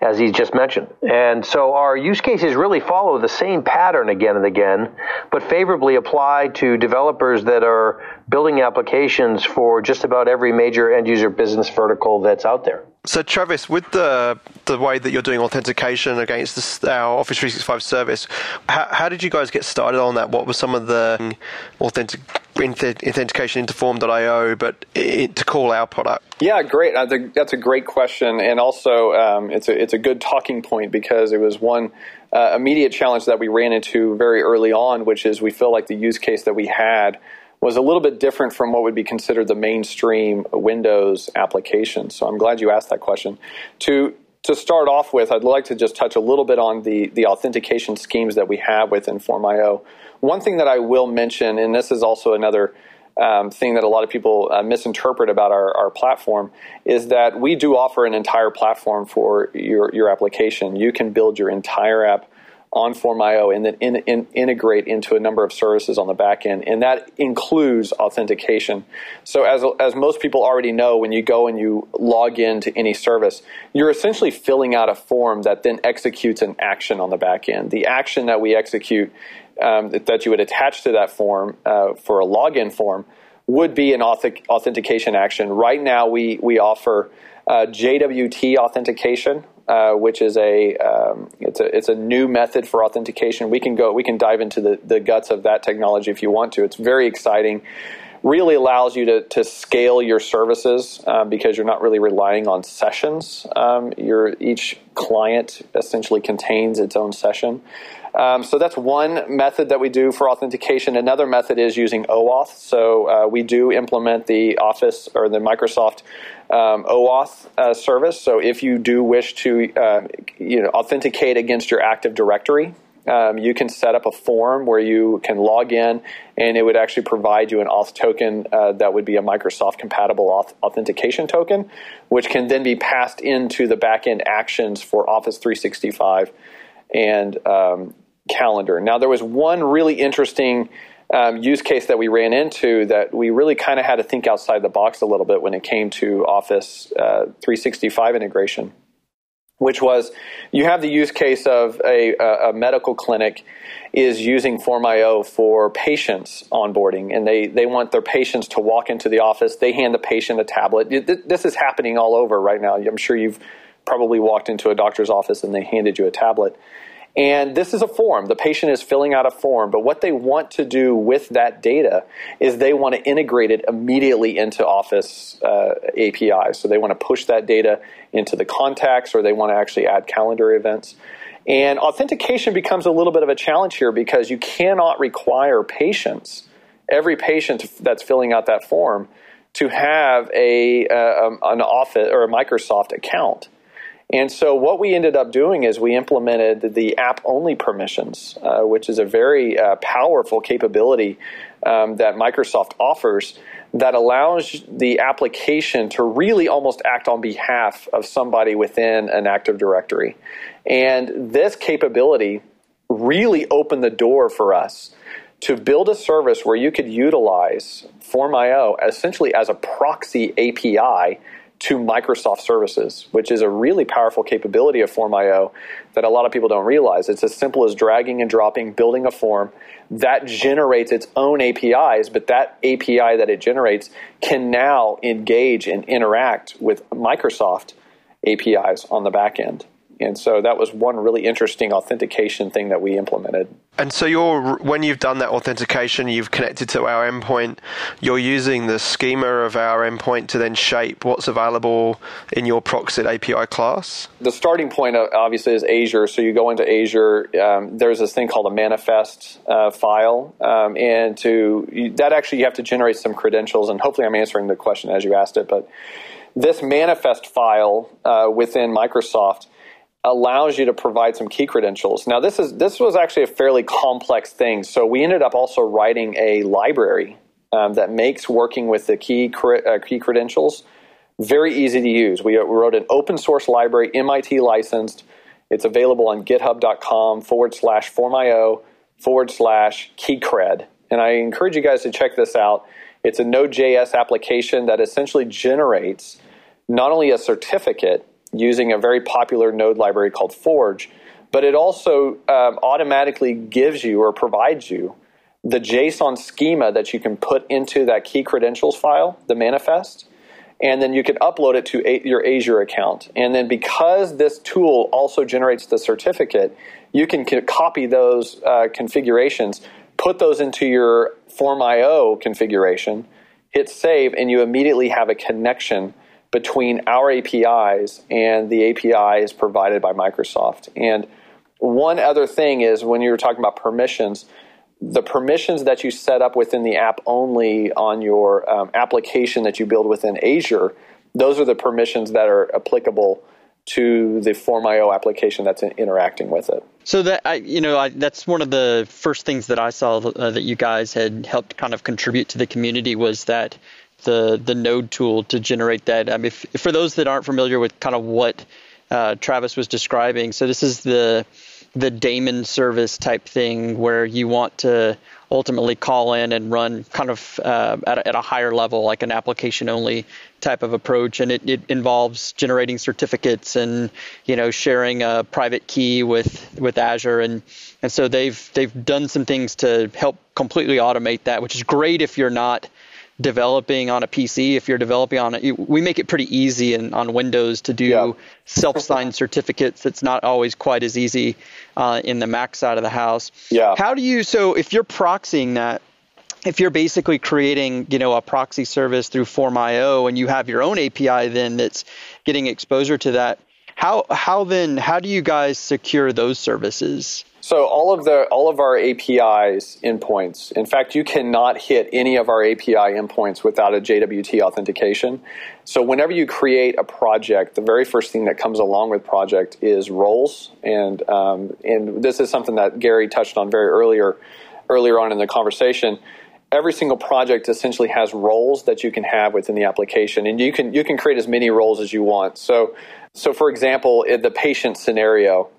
as he just mentioned. And so our use cases really follow the same pattern again and again, but favorably apply to developers that are building applications for just about every major end user business vertical that's out there. So, Travis, with the the way that you're doing authentication against this, our Office 365 service, how, how, did you guys get started on that? What were some of the authentic authentication into Form.io, but it, to call our product? Yeah, great. That's a great question, and also um, it's a it's a good talking point because it was one uh, immediate challenge that we ran into very early on, which is we feel like the use case that we had was a little bit different from what would be considered the mainstream Windows application. So I'm glad you asked that question. To to start off with, I'd like to just touch a little bit on the, the authentication schemes that we have within Form.io. One thing that I will mention, and this is also another um, thing that a lot of people uh, misinterpret about our, our platform, is that we do offer an entire platform for your, your application. You can build your entire app on Form.io and then in, in, integrate into a number of services on the back end. And that includes authentication. So, as, as most people already know, when you go and you log into any service, you're essentially filling out a form that then executes an action on the back end. The action that we execute, um, that you would attach to that form uh, for a login form, would be an authentication action. Right now, we, we offer uh, JWT authentication, uh, which is a um, it's a it's a new method for authentication. We can go we can dive into the, the guts of that technology if you want to. It's very exciting. Really allows you to, to scale your services uh, because you're not really relying on sessions. Um, your each client essentially contains its own session. Um, so that's one method that we do for authentication. Another method is using OAuth. So uh, we do implement the Office or the Microsoft um, OAuth uh, service. So if you do wish to uh, you know, authenticate against your Active Directory, um, you can set up a form where you can log in and it would actually provide you an auth token uh, that would be a Microsoft compatible auth- authentication token, which can then be passed into the backend actions for Office 365 and um, calendar. Now, there was one really interesting um, use case that we ran into that we really kind of had to think outside the box a little bit when it came to Office uh, 365 integration, which was you have the use case of a, a medical clinic is using Form.io for patients onboarding, and they, they want their patients to walk into the office. They hand the patient a tablet. This is happening all over right now. I'm sure you've probably walked into a doctor's office and they handed you a tablet. And this is a form. The patient is filling out a form, but what they want to do with that data is they want to integrate it immediately into Office uh, API. So they want to push that data into the contacts or they want to actually add calendar events. And authentication becomes a little bit of a challenge here because you cannot require patients, every patient that's filling out that form, to have a uh, an Office or a Microsoft account. And so what we ended up doing is we implemented the app only permissions, uh, which is a very uh, powerful capability um, that Microsoft offers that allows the application to really almost act on behalf of somebody within an Active Directory. And this capability really opened the door for us to build a service where you could utilize Form.io essentially as a proxy API to Microsoft services, which is a really powerful capability of Form.io that a lot of people don't realize. It's as simple as dragging and dropping, building a form that generates its own APIs, but that API that it generates can now engage and interact with Microsoft APIs on the back end. And so that was one really interesting authentication thing that we implemented. And so you're when you've done that authentication, you've connected to our endpoint. You're using the schema of our endpoint to then shape what's available in your Proxit API class. The starting point uh, obviously is Azure. So you go into Azure. Um, there's this thing called a manifest uh, file, um, and to you, that actually you have to generate some credentials. And hopefully, I'm answering the question as you asked it, but this manifest file uh, within Microsoft allows you to provide some key credentials. Now, this is this was actually a fairly complex thing, so we ended up also writing a library um, that makes working with the key uh, key credentials very easy to use. We, we wrote an open source library, MIT licensed. It's available on GitHub.com forward slash formio forward slash keycred, and I encourage you guys to check this out. It's a Node.js application that essentially generates not only a certificate using a very popular node library called Forge, but it also um, automatically gives you or provides you the JSON schema that you can put into that key credentials file, the manifest, and then you can upload it to a- your Azure account. And then because this tool also generates the certificate, you can c- copy those uh, configurations, put those into your Form.io configuration, hit save, and you immediately have a connection between our APIs and the APIs provided by Microsoft. And one other thing is when you were talking about permissions, the permissions that you set up within the app only on your um, application that you build within Azure, those are the permissions that are applicable to the Form.io application that's interacting with it. So that I, you know, I, that's one of the first things that I saw uh, that you guys had helped kind of contribute to the community was that the the node tool to generate that. I mean, if, for those that aren't familiar with kind of what uh, Travis was describing, so this is the the daemon service type thing where you want to ultimately call in and run kind of uh, at, a, at, a, higher level, like an application only type of approach, and it, it, involves generating certificates and you know sharing a private key with with Azure, and and so they've they've done some things to help completely automate that, which is great if you're not developing on a PC, if you're developing on it, we make it pretty easy in, on Windows to do yeah. self-signed certificates. It's not always quite as easy uh, in the Mac side of the house. Yeah. How do you? So if you're proxying that, if you're basically creating, you know, a proxy service through Form.io and you have your own API then that's getting exposure to that, how how then how do you guys secure those services? So all of the all of our APIs endpoints. In fact, you cannot hit any of our API endpoints without a JWT authentication. So whenever you create a project, the very first thing that comes along with project is roles, and um, and this is something that Gary touched on very earlier earlier on in the conversation. Every single project essentially has roles that you can have within the application, and you can you can create as many roles as you want. So so for example, in the patient scenario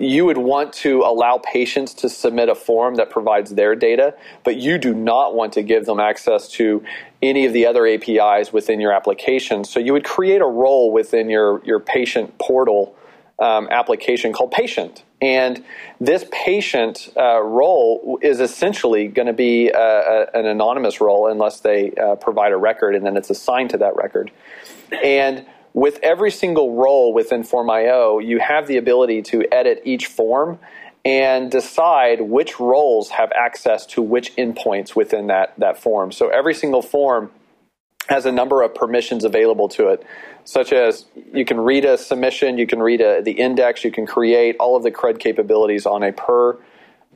you would want to allow patients to submit a form that provides their data, but you do not want to give them access to any of the other APIs within your application. So you would create a role within your, your patient portal um, application called patient. And this patient uh, role is essentially going to be a, an anonymous role unless they uh, provide a record and then it's assigned to that record. And with every single role within Form.io, you have the ability to edit each form and decide which roles have access to which endpoints within that, that form. So every single form has a number of permissions available to it, such as you can read a submission, you can read a, the index, you can create all of the CRUD capabilities on a per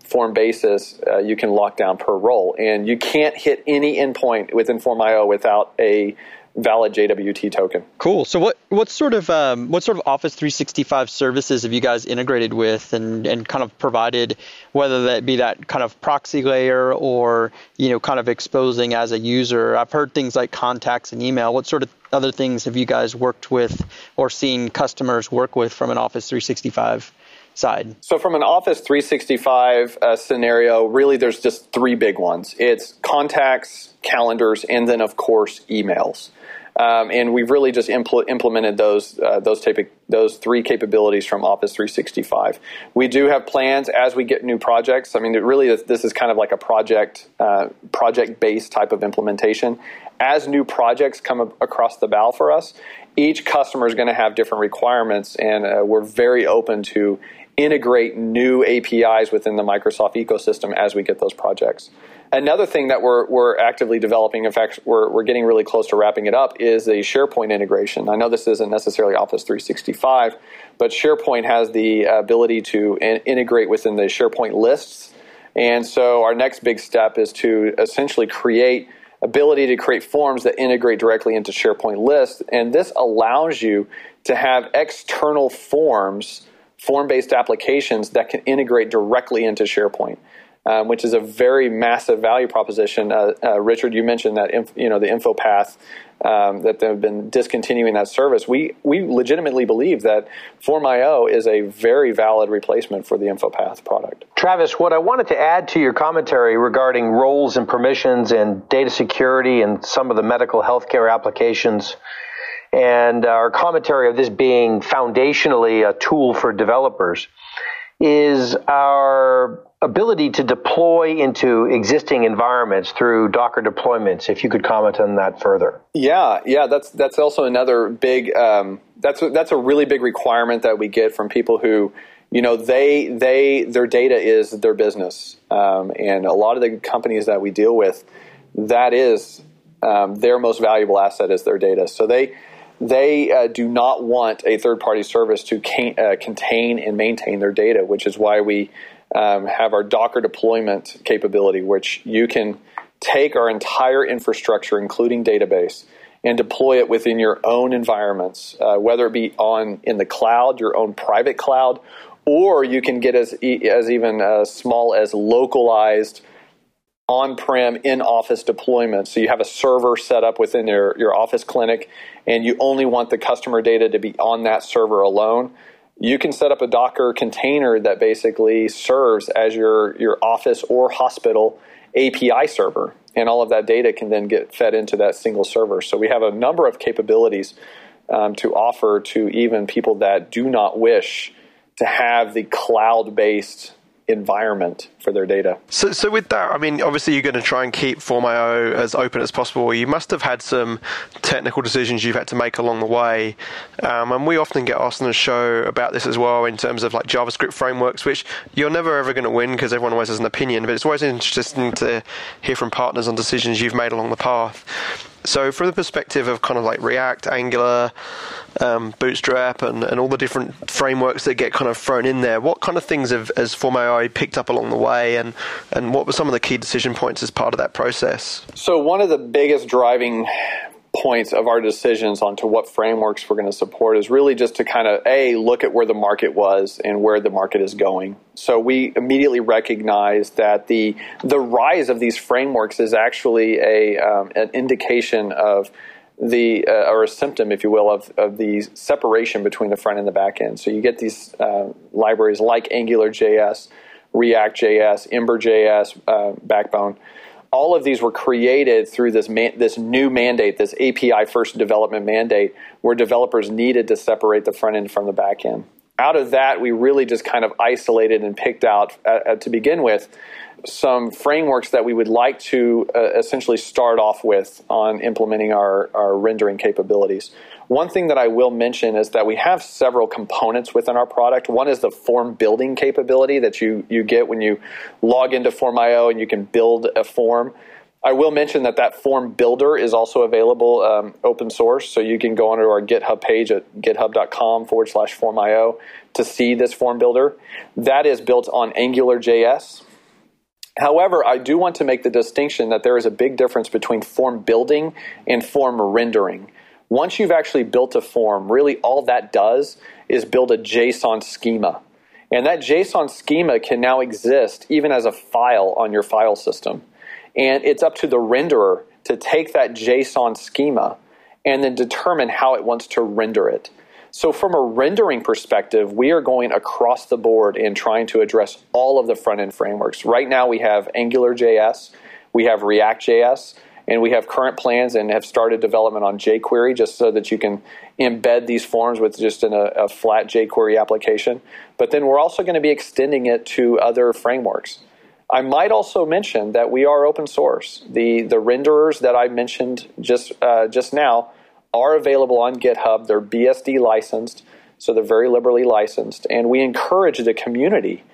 form basis. Uh, you can lock down per role, and you can't hit any endpoint within Form.io without a valid JWT token. Cool. So what what sort of um, what sort of Office 365 services have you guys integrated with and, and kind of provided, whether that be that kind of proxy layer or you know kind of exposing as a user? I've heard things like contacts and email. What sort of other things have you guys worked with or seen customers work with from an Office 365? Side. So, from an Office 365 uh, scenario, really there's just three big ones it's contacts, calendars, and then, of course, emails. Um, and we've really just impl- implemented those uh, those type those three capabilities from Office 365. We do have plans as we get new projects. I mean, really is, this is kind of like a project uh, project based type of implementation. As new projects come across the bow for us, each customer is going to have different requirements, and uh, we're very open to integrate new APIs within the Microsoft ecosystem as we get those projects. Another thing that we're, we're actively developing, in fact, we're, we're getting really close to wrapping it up, is a SharePoint integration. I know this isn't necessarily Office 365, but SharePoint has the ability to in- integrate within the SharePoint lists. And so our next big step is to essentially create ability to create forms that integrate directly into SharePoint lists. And this allows you to have external forms, form based applications that can integrate directly into SharePoint um, which is a very massive value proposition. Uh, uh, Richard, you mentioned that inf- you know the InfoPath um, that they've been discontinuing that service. We we legitimately believe that Form.io is a very valid replacement for the InfoPath product. Travis, what I wanted to add to your commentary regarding roles and permissions and data security and some of the medical healthcare applications and our commentary of this being foundationally a tool for developers is our ability to deploy into existing environments through Docker deployments. If you could comment on that further. Yeah, yeah, that's that's also another big. Um, that's that's a really big requirement that we get from people who, you know, they they their data is their business, um, and a lot of the companies that we deal with, that is um, their most valuable asset is their data. So they they uh, do not want a third party service to can, uh, contain and maintain their data, which is why we um, have our Docker deployment capability, which you can take our entire infrastructure, including database, and deploy it within your own environments, uh, whether it be on in the cloud, your own private cloud, or you can get as as even as small as localized on-prem in-office deployment. So you have a server set up within your, your office clinic, and you only want the customer data to be on that server alone you can set up a Docker container that basically serves as your, your office or hospital API server. And all of that data can then get fed into that single server. So we have a number of capabilities um, to offer to even people that do not wish to have the cloud based environment for their data. So, so with that, I mean, obviously you're going to try and keep Form.io as open as possible. You must have had some technical decisions you've had to make along the way, um, and we often get asked on the show about this as well in terms of like JavaScript frameworks, which you're never ever going to win because everyone always has an opinion. But it's always interesting to hear from partners on decisions you've made along the path. So, from the perspective of kind of like React, Angular, um, Bootstrap, and, and all the different frameworks that get kind of thrown in there, what kind of things have has Form.io picked up along the way, and, and what were some of the key decision points as part of that process? So, one of the biggest driving points of our decisions onto what frameworks we're going to support is really just to kind of a look at where the market was and where the market is going. So we immediately recognize that the the rise of these frameworks is actually a um, an indication of the uh, or a symptom, if you will, of, of the separation between the front end and the back end. So you get these uh, libraries like AngularJS, React.js, Ember.js, uh, Backbone all of these were created through this man, this new mandate, this API first development mandate, where developers needed to separate the front end from the back end. Out of that, we really just kind of isolated and picked out uh, uh to begin with some frameworks that we would like to uh, essentially start off with on implementing our, our rendering capabilities. One thing that I will mention is that we have several components within our product. One is the form building capability that you, you get when you log into Form.io and you can build a form. I will mention that that form builder is also available um, open source, so you can go onto our GitHub page at github.com forward slash formio to see this form builder. That is built on AngularJS. However, I do want to make the distinction that there is a big difference between form building and form rendering. Once you've actually built a form, really all that does is build a JSON schema. And that JSON schema can now exist even as a file on your file system. And it's up to the renderer to take that JSON schema and then determine how it wants to render it. So, from a rendering perspective, we are going across the board in trying to address all of the front end frameworks. Right now, we have AngularJS, we have React.js, and we have current plans and have started development on jQuery just so that you can embed these forms with just a, a flat jQuery application. But then we're also going to be extending it to other frameworks. I might also mention that we are open source. The the renderers that I mentioned just uh, just now are available on GitHub. They're BSD licensed, so they're very liberally licensed, and we encourage the community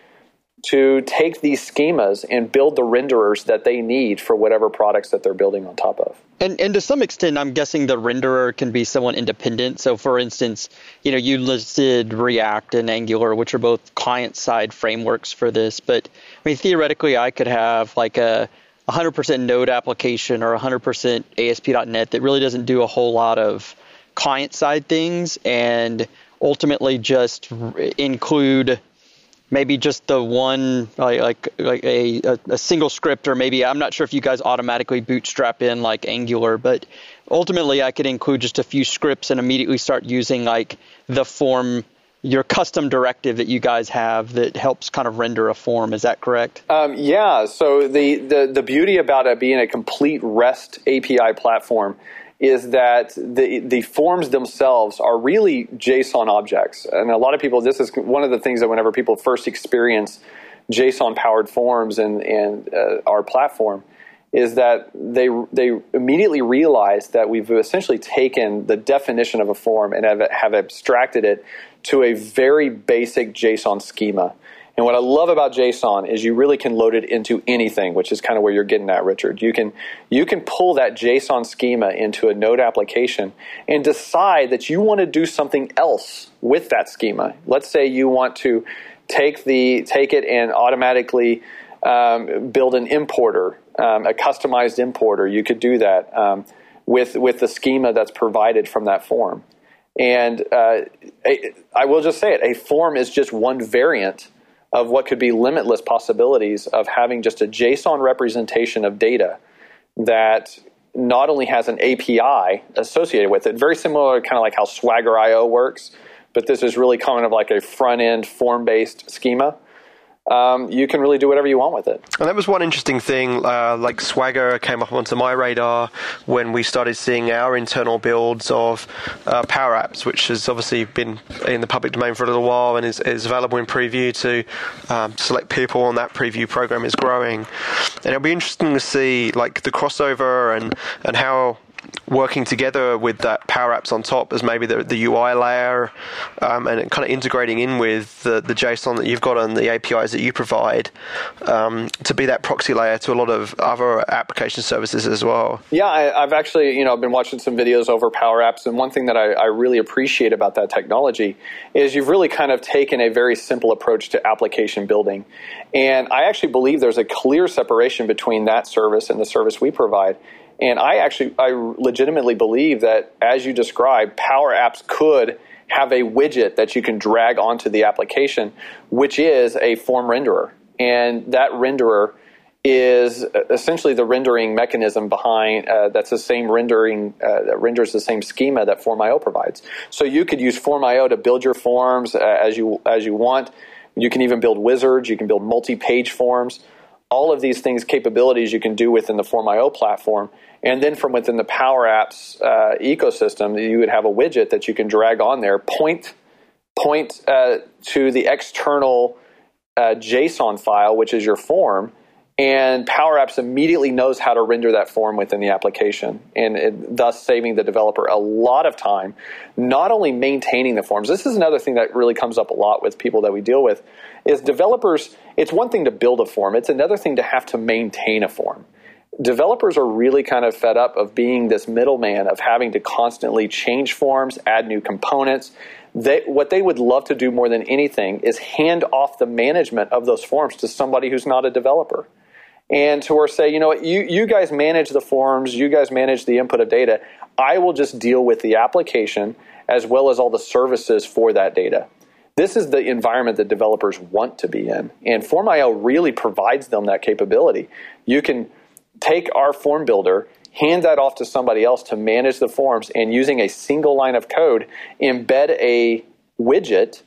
to take these schemas and build the renderers that they need for whatever products that they're building on top of. And, and to some extent, I'm guessing the renderer can be somewhat independent. So, for instance, you know, you listed React and Angular, which are both client-side frameworks for this. But I mean, theoretically, I could have like a 100% Node application or 100% ASP.NET that really doesn't do a whole lot of client-side things, and ultimately just include maybe just the one like like, like a, a, a single script or maybe I'm not sure if you guys automatically bootstrap in like Angular, but ultimately I could include just a few scripts and immediately start using like the form your custom directive that you guys have that helps kind of render a form. Is that correct? Um, yeah. So the, the the beauty about it being a complete REST API platform is that the the forms themselves are really JSON objects, and a lot of people. This is one of the things that whenever people first experience JSON powered forms and and uh, our platform, is that they they immediately realize that we've essentially taken the definition of a form and have, have abstracted it to a very basic JSON schema. And what I love about JSON is you really can load it into anything, which is kind of where you're getting at, Richard. You can you can pull that JSON schema into a Node application and decide that you want to do something else with that schema. Let's say you want to take the take it and automatically um, build an importer, um, a customized importer. You could do that um, with with the schema that's provided from that form. And uh, a, I will just say it: a form is just one variant of what could be limitless possibilities of having just a JSON representation of data that not only has an API associated with it, very similar kind of like how Swagger IO works, but this is really kind of like a front end form based schema um, you can really do whatever you want with it. And that was one interesting thing. Uh, like Swagger came up onto my radar when we started seeing our internal builds of uh, Power Apps, which has obviously been in the public domain for a little while and is, is available in preview to um, select people. And that preview program is growing. And it'll be interesting to see like the crossover and and how working together with that Power Apps on top as maybe the, the UI layer um, and kind of integrating in with the, the JSON that you've got and the APIs that you provide um, to be that proxy layer to a lot of other application services as well. Yeah, I, have actually you know I've been watching some videos over Power Apps, and one thing that I, I really appreciate about that technology is you've really kind of taken a very simple approach to application building, and I actually believe there's a clear separation between that service and the service we provide. And I actually, I legitimately believe that, as you described, Power Apps could have a widget that you can drag onto the application, which is a form renderer. And that renderer is essentially the rendering mechanism behind uh, that's the same rendering uh, that renders the same schema that Form.io provides. So you could use Form.io to build your forms uh, as you as you want. You can even build wizards. You can build multi-page forms. All of these things, capabilities, you can do within the Form.io platform, and then from within the Power Apps uh, ecosystem, you would have a widget that you can drag on there, point point uh, to the external uh, JSON file, which is your form, and Power Apps immediately knows how to render that form within the application, and it, thus saving the developer a lot of time, not only maintaining the forms. This is another thing that really comes up a lot with people that we deal with, is developers. It's one thing to build a form; it's another thing to have to maintain a form. Developers are really kind of fed up of being this middleman of having to constantly change forms, add new components. They, what they would love to do more than anything is hand off the management of those forms to somebody who's not a developer. And to or say, you know what, you, you guys manage the forms, you guys manage the input of data. I will just deal with the application as well as all the services for that data. This is the environment that developers want to be in. And Form.io really provides them that capability. You can take our form builder, hand that off to somebody else to manage the forms, and using a single line of code, embed a widget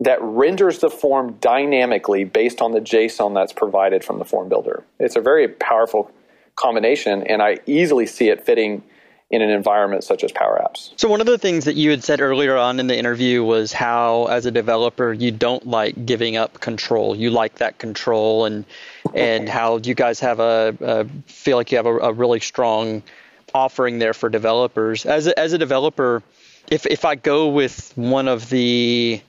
that renders the form dynamically based on the JSON that's provided from the form builder. It's a very powerful combination, and I easily see it fitting in an environment such as Power Apps. So, one of the things that you had said earlier on in the interview was how, as a developer, you don't like giving up control. You like that control, and and how you guys have a, a feel like you have a, a, really strong offering there for developers. As a, as a developer, if if I go with one of the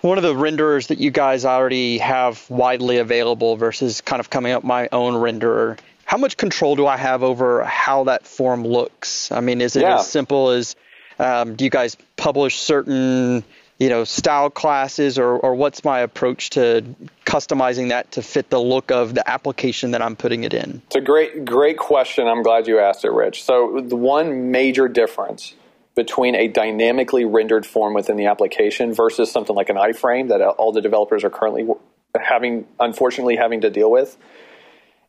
one of the renderers that you guys already have widely available versus kind of coming up my own renderer how much control do I have over how that form looks? I mean, is it yeah. as simple as um, do you guys publish certain you know style classes or, or what's my approach to customizing that to fit the look of the application that I'm putting it in? It's a great great question. I'm glad you asked it, Rich. So the one major difference between a dynamically rendered form within the application versus something like an iframe that all the developers are currently having unfortunately having to deal with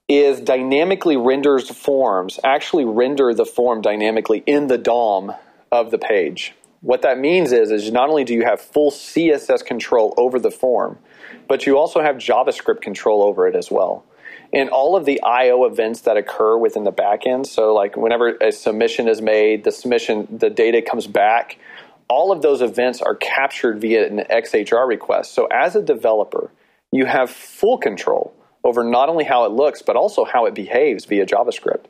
is dynamically renders forms actually render the form dynamically in the DOM of the page. What that means is, is not only do you have full CSS control over the form, but you also have JavaScript control over it as well. And all of the I/O events that occur within the backend, so like whenever a submission is made, the submission, the data comes back, all of those events are captured via an XHR request. So as a developer, you have full control over not only how it looks, but also how it behaves via JavaScript.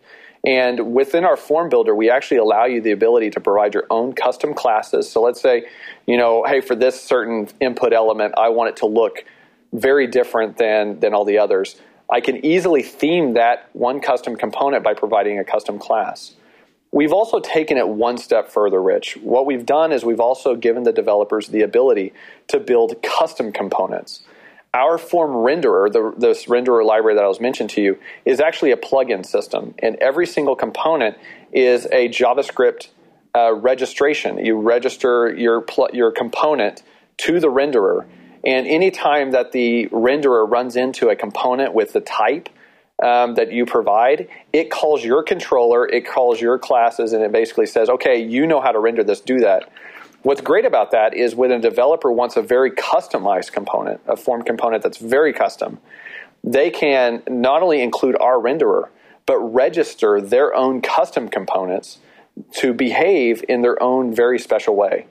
And within our form builder, we actually allow you the ability to provide your own custom classes. So let's say, you know, hey, for this certain input element, I want it to look very different than, than all the others. I can easily theme that one custom component by providing a custom class. We've also taken it one step further, Rich. What we've done is we've also given the developers the ability to build custom components our form renderer, the, this renderer library that I was mentioned to you, is actually a plugin system. And every single component is a JavaScript uh, registration. You register your, pl- your component to the renderer. And anytime that the renderer runs into a component with the type um, that you provide, it calls your controller, it calls your classes, and it basically says, okay, you know how to render this, do that. What's great about that is when a developer wants a very customized component, a form component that's very custom, they can not only include our renderer, but register their own custom components to behave in their own very special way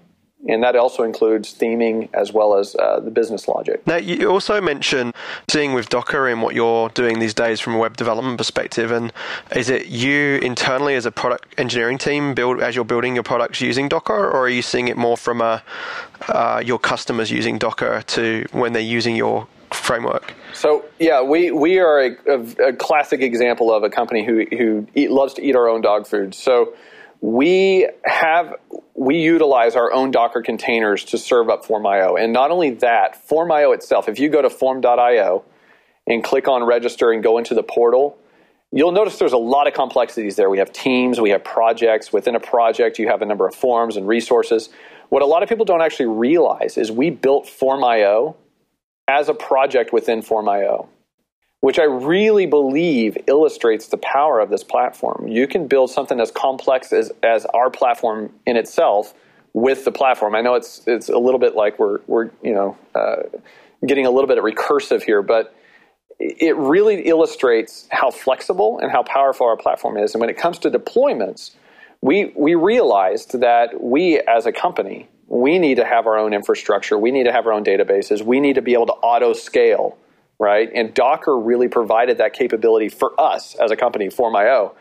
and that also includes theming as well as uh, the business logic. Now, you also mentioned seeing with Docker and what you're doing these days from a web development perspective. And is it you internally as a product engineering team build as you're building your products using Docker, or are you seeing it more from a, uh, your customers using Docker to when they're using your framework? So yeah, we, we are a, a, a classic example of a company who who eat, loves to eat our own dog food. So we have we utilize our own Docker containers to serve up Form.io. And not only that, Form.io itself, if you go to form.io and click on register and go into the portal, you'll notice there's a lot of complexities there. We have teams, we have projects. Within a project, you have a number of forms and resources. What a lot of people don't actually realize is we built Form.io as a project within Form.io which I really believe illustrates the power of this platform. You can build something as complex as, as our platform in itself with the platform. I know it's it's a little bit like we're we're you know uh, getting a little bit recursive here, but it really illustrates how flexible and how powerful our platform is. And when it comes to deployments, we we realized that we as a company we need to have our own infrastructure. We need to have our own databases. We need to be able to auto scale right? And Docker really provided that capability for us as a company, Form.io.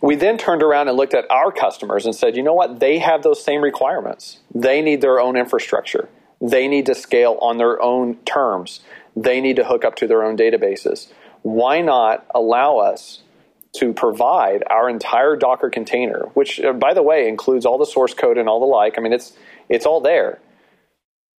We then turned around and looked at our customers and said, you know what? They have those same requirements. They need their own infrastructure. They need to scale on their own terms. They need to hook up to their own databases. Why not allow us to provide our entire Docker container, which, uh, by the way, includes all the source code and all the like. I mean, it's it's all there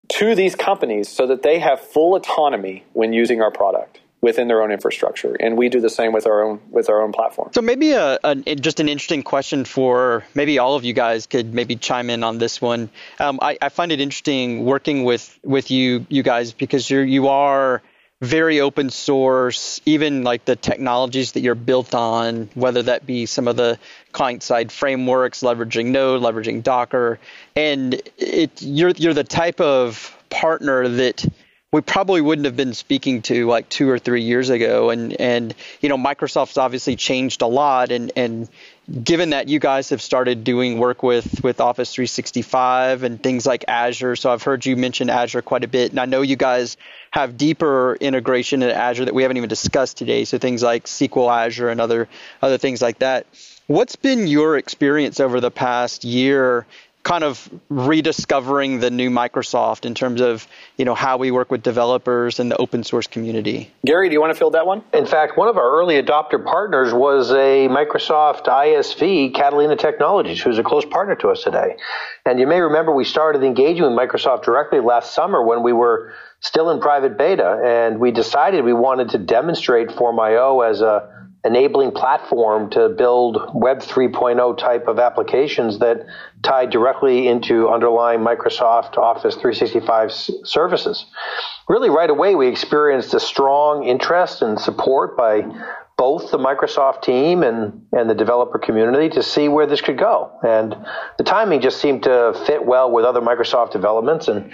to these companies so that they have full autonomy when using our product within their own infrastructure, and we do the same with our own with our own platform. So maybe a, a just an interesting question for maybe all of you guys could maybe chime in on this one. Um, I, I, find it interesting working with with you you guys because you're you are very open source, even like the technologies that you're built on, whether that be some of the client side frameworks, leveraging Node, leveraging Docker, and it you're you're the type of partner that we probably wouldn't have been speaking to like two or three years ago. And and you know, Microsoft's obviously changed a lot. And and given that you guys have started doing work with with Office 365 and things like Azure, so I've heard you mention Azure quite a bit, and I know you guys have deeper integration in Azure that we haven't even discussed today. So things like SQL Azure and other other things like that. What's been your experience over the past year kind of rediscovering the new Microsoft in terms of you know how we work with developers and the open source community. Gary, do you want to field that one? In fact, one of our early adopter partners was a Microsoft ISV, Catalina Technologies, who's a close partner to us today. And you may remember we started engaging with Microsoft directly last summer when we were still in private beta, and we decided we wanted to demonstrate Form.io as a enabling platform to build Web 3.0 type of applications that tie directly into underlying Microsoft Office 365 services. Really, right away, we experienced a strong interest and support by both the Microsoft team and, and the developer community to see where this could go. And the timing just seemed to fit well with other Microsoft developments. And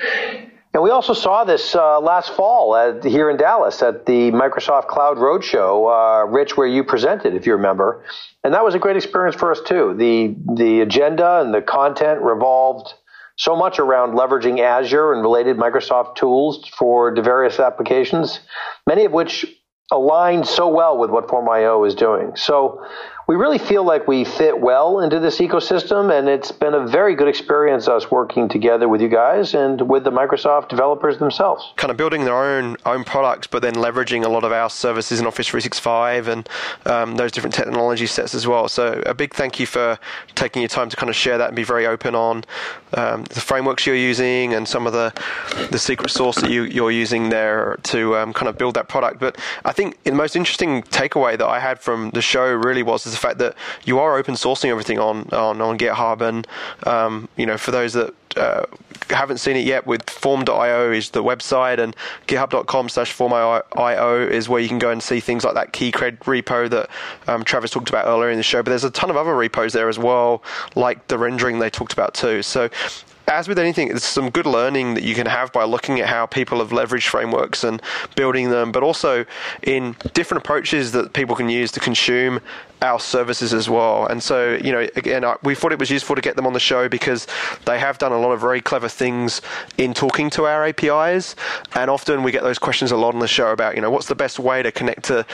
and we also saw this uh, last fall at, here in Dallas at the Microsoft Cloud Roadshow, uh, Rich, where you presented, if you remember. And that was a great experience for us too. The the agenda and the content revolved so much around leveraging Azure and related Microsoft tools for the various applications, many of which align so well with what Form.io is doing. So we really feel like we fit well into this ecosystem, and it's been a very good experience us working together with you guys and with the Microsoft developers themselves. Kind of building their own own products, but then leveraging a lot of our services in Office 365 and um, those different technology sets as well. So a big thank you for taking your time to kind of share that and be very open on um, the frameworks you're using and some of the the secret sauce that you, you're using there to um, kind of build that product. But I think the most interesting takeaway that I had from the show really was the fact that you are open sourcing everything on on, on GitHub, and um, you know for those that uh, haven't seen it yet, with form.io is the website, and github.com slash form.io is where you can go and see things like that KeyCred repo that um, Travis talked about earlier in the show. But there's a ton of other repos there as well, like the rendering they talked about too. So as with anything, there's some good learning that you can have by looking at how people have leveraged frameworks and building them, but also in different approaches that people can use to consume our services as well. And so, you know, again, we thought it was useful to get them on the show because they have done a lot of very clever things in talking to our APIs. And often we get those questions a lot on the show about, you know, what's the best way to connect to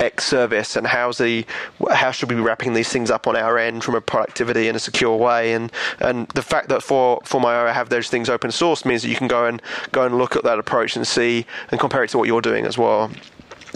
X service and how's the how should we be wrapping these things up on our end from a productivity and a secure way. And and the fact that for Form.io have those things open source means that you can go and go and look at that approach and see and compare it to what you're doing as well.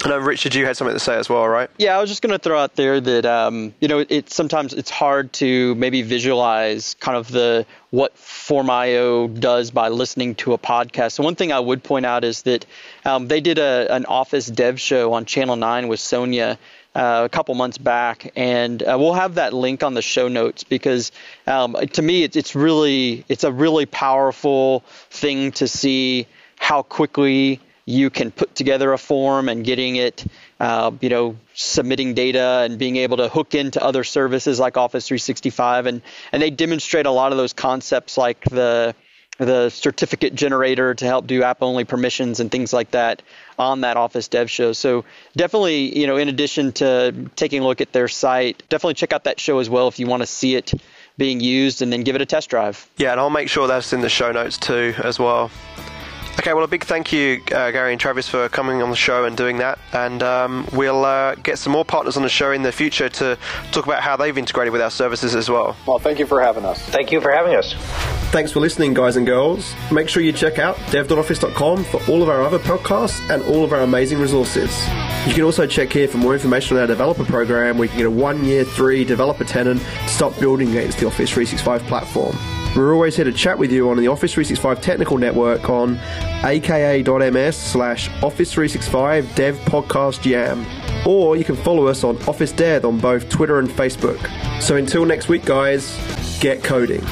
I know, Richard, you had something to say as well, right? Yeah, I was just going to throw out there that um, you know it sometimes it's hard to maybe visualize kind of the what Form.io does by listening to a podcast. So one thing I would point out is that um, they did a, an Office Dev show on Channel Nine with Sonia. Uh, a couple months back, and uh, we'll have that link on the show notes because um, to me it's, it's really it's a really powerful thing to see how quickly you can put together a form and getting it, uh, you know, submitting data and being able to hook into other services like Office 365, and and they demonstrate a lot of those concepts like the the certificate generator to help do app only permissions and things like that on that Office Dev show. So definitely, you know, in addition to taking a look at their site, definitely check out that show as well if you want to see it being used and then give it a test drive. Yeah, and I'll make sure that's in the show notes too as well. Okay, well, a big thank you, uh, Gary and Travis, for coming on the show and doing that. And um, we'll uh, get some more partners on the show in the future to talk about how they've integrated with our services as well. Well, thank you for having us. Thank you for having us. Thanks for listening, guys and girls. Make sure you check out dev.office.com for all of our other podcasts and all of our amazing resources. You can also check here for more information on our developer program where you can get a one year, three developer tenant to stop building against the Office 365 platform. We're always here to chat with you on the Office 365 Technical Network on aka.ms slash Office 365 Dev Podcast Jam. Or you can follow us on Office Dev on both Twitter and Facebook. So until next week, guys, get coding.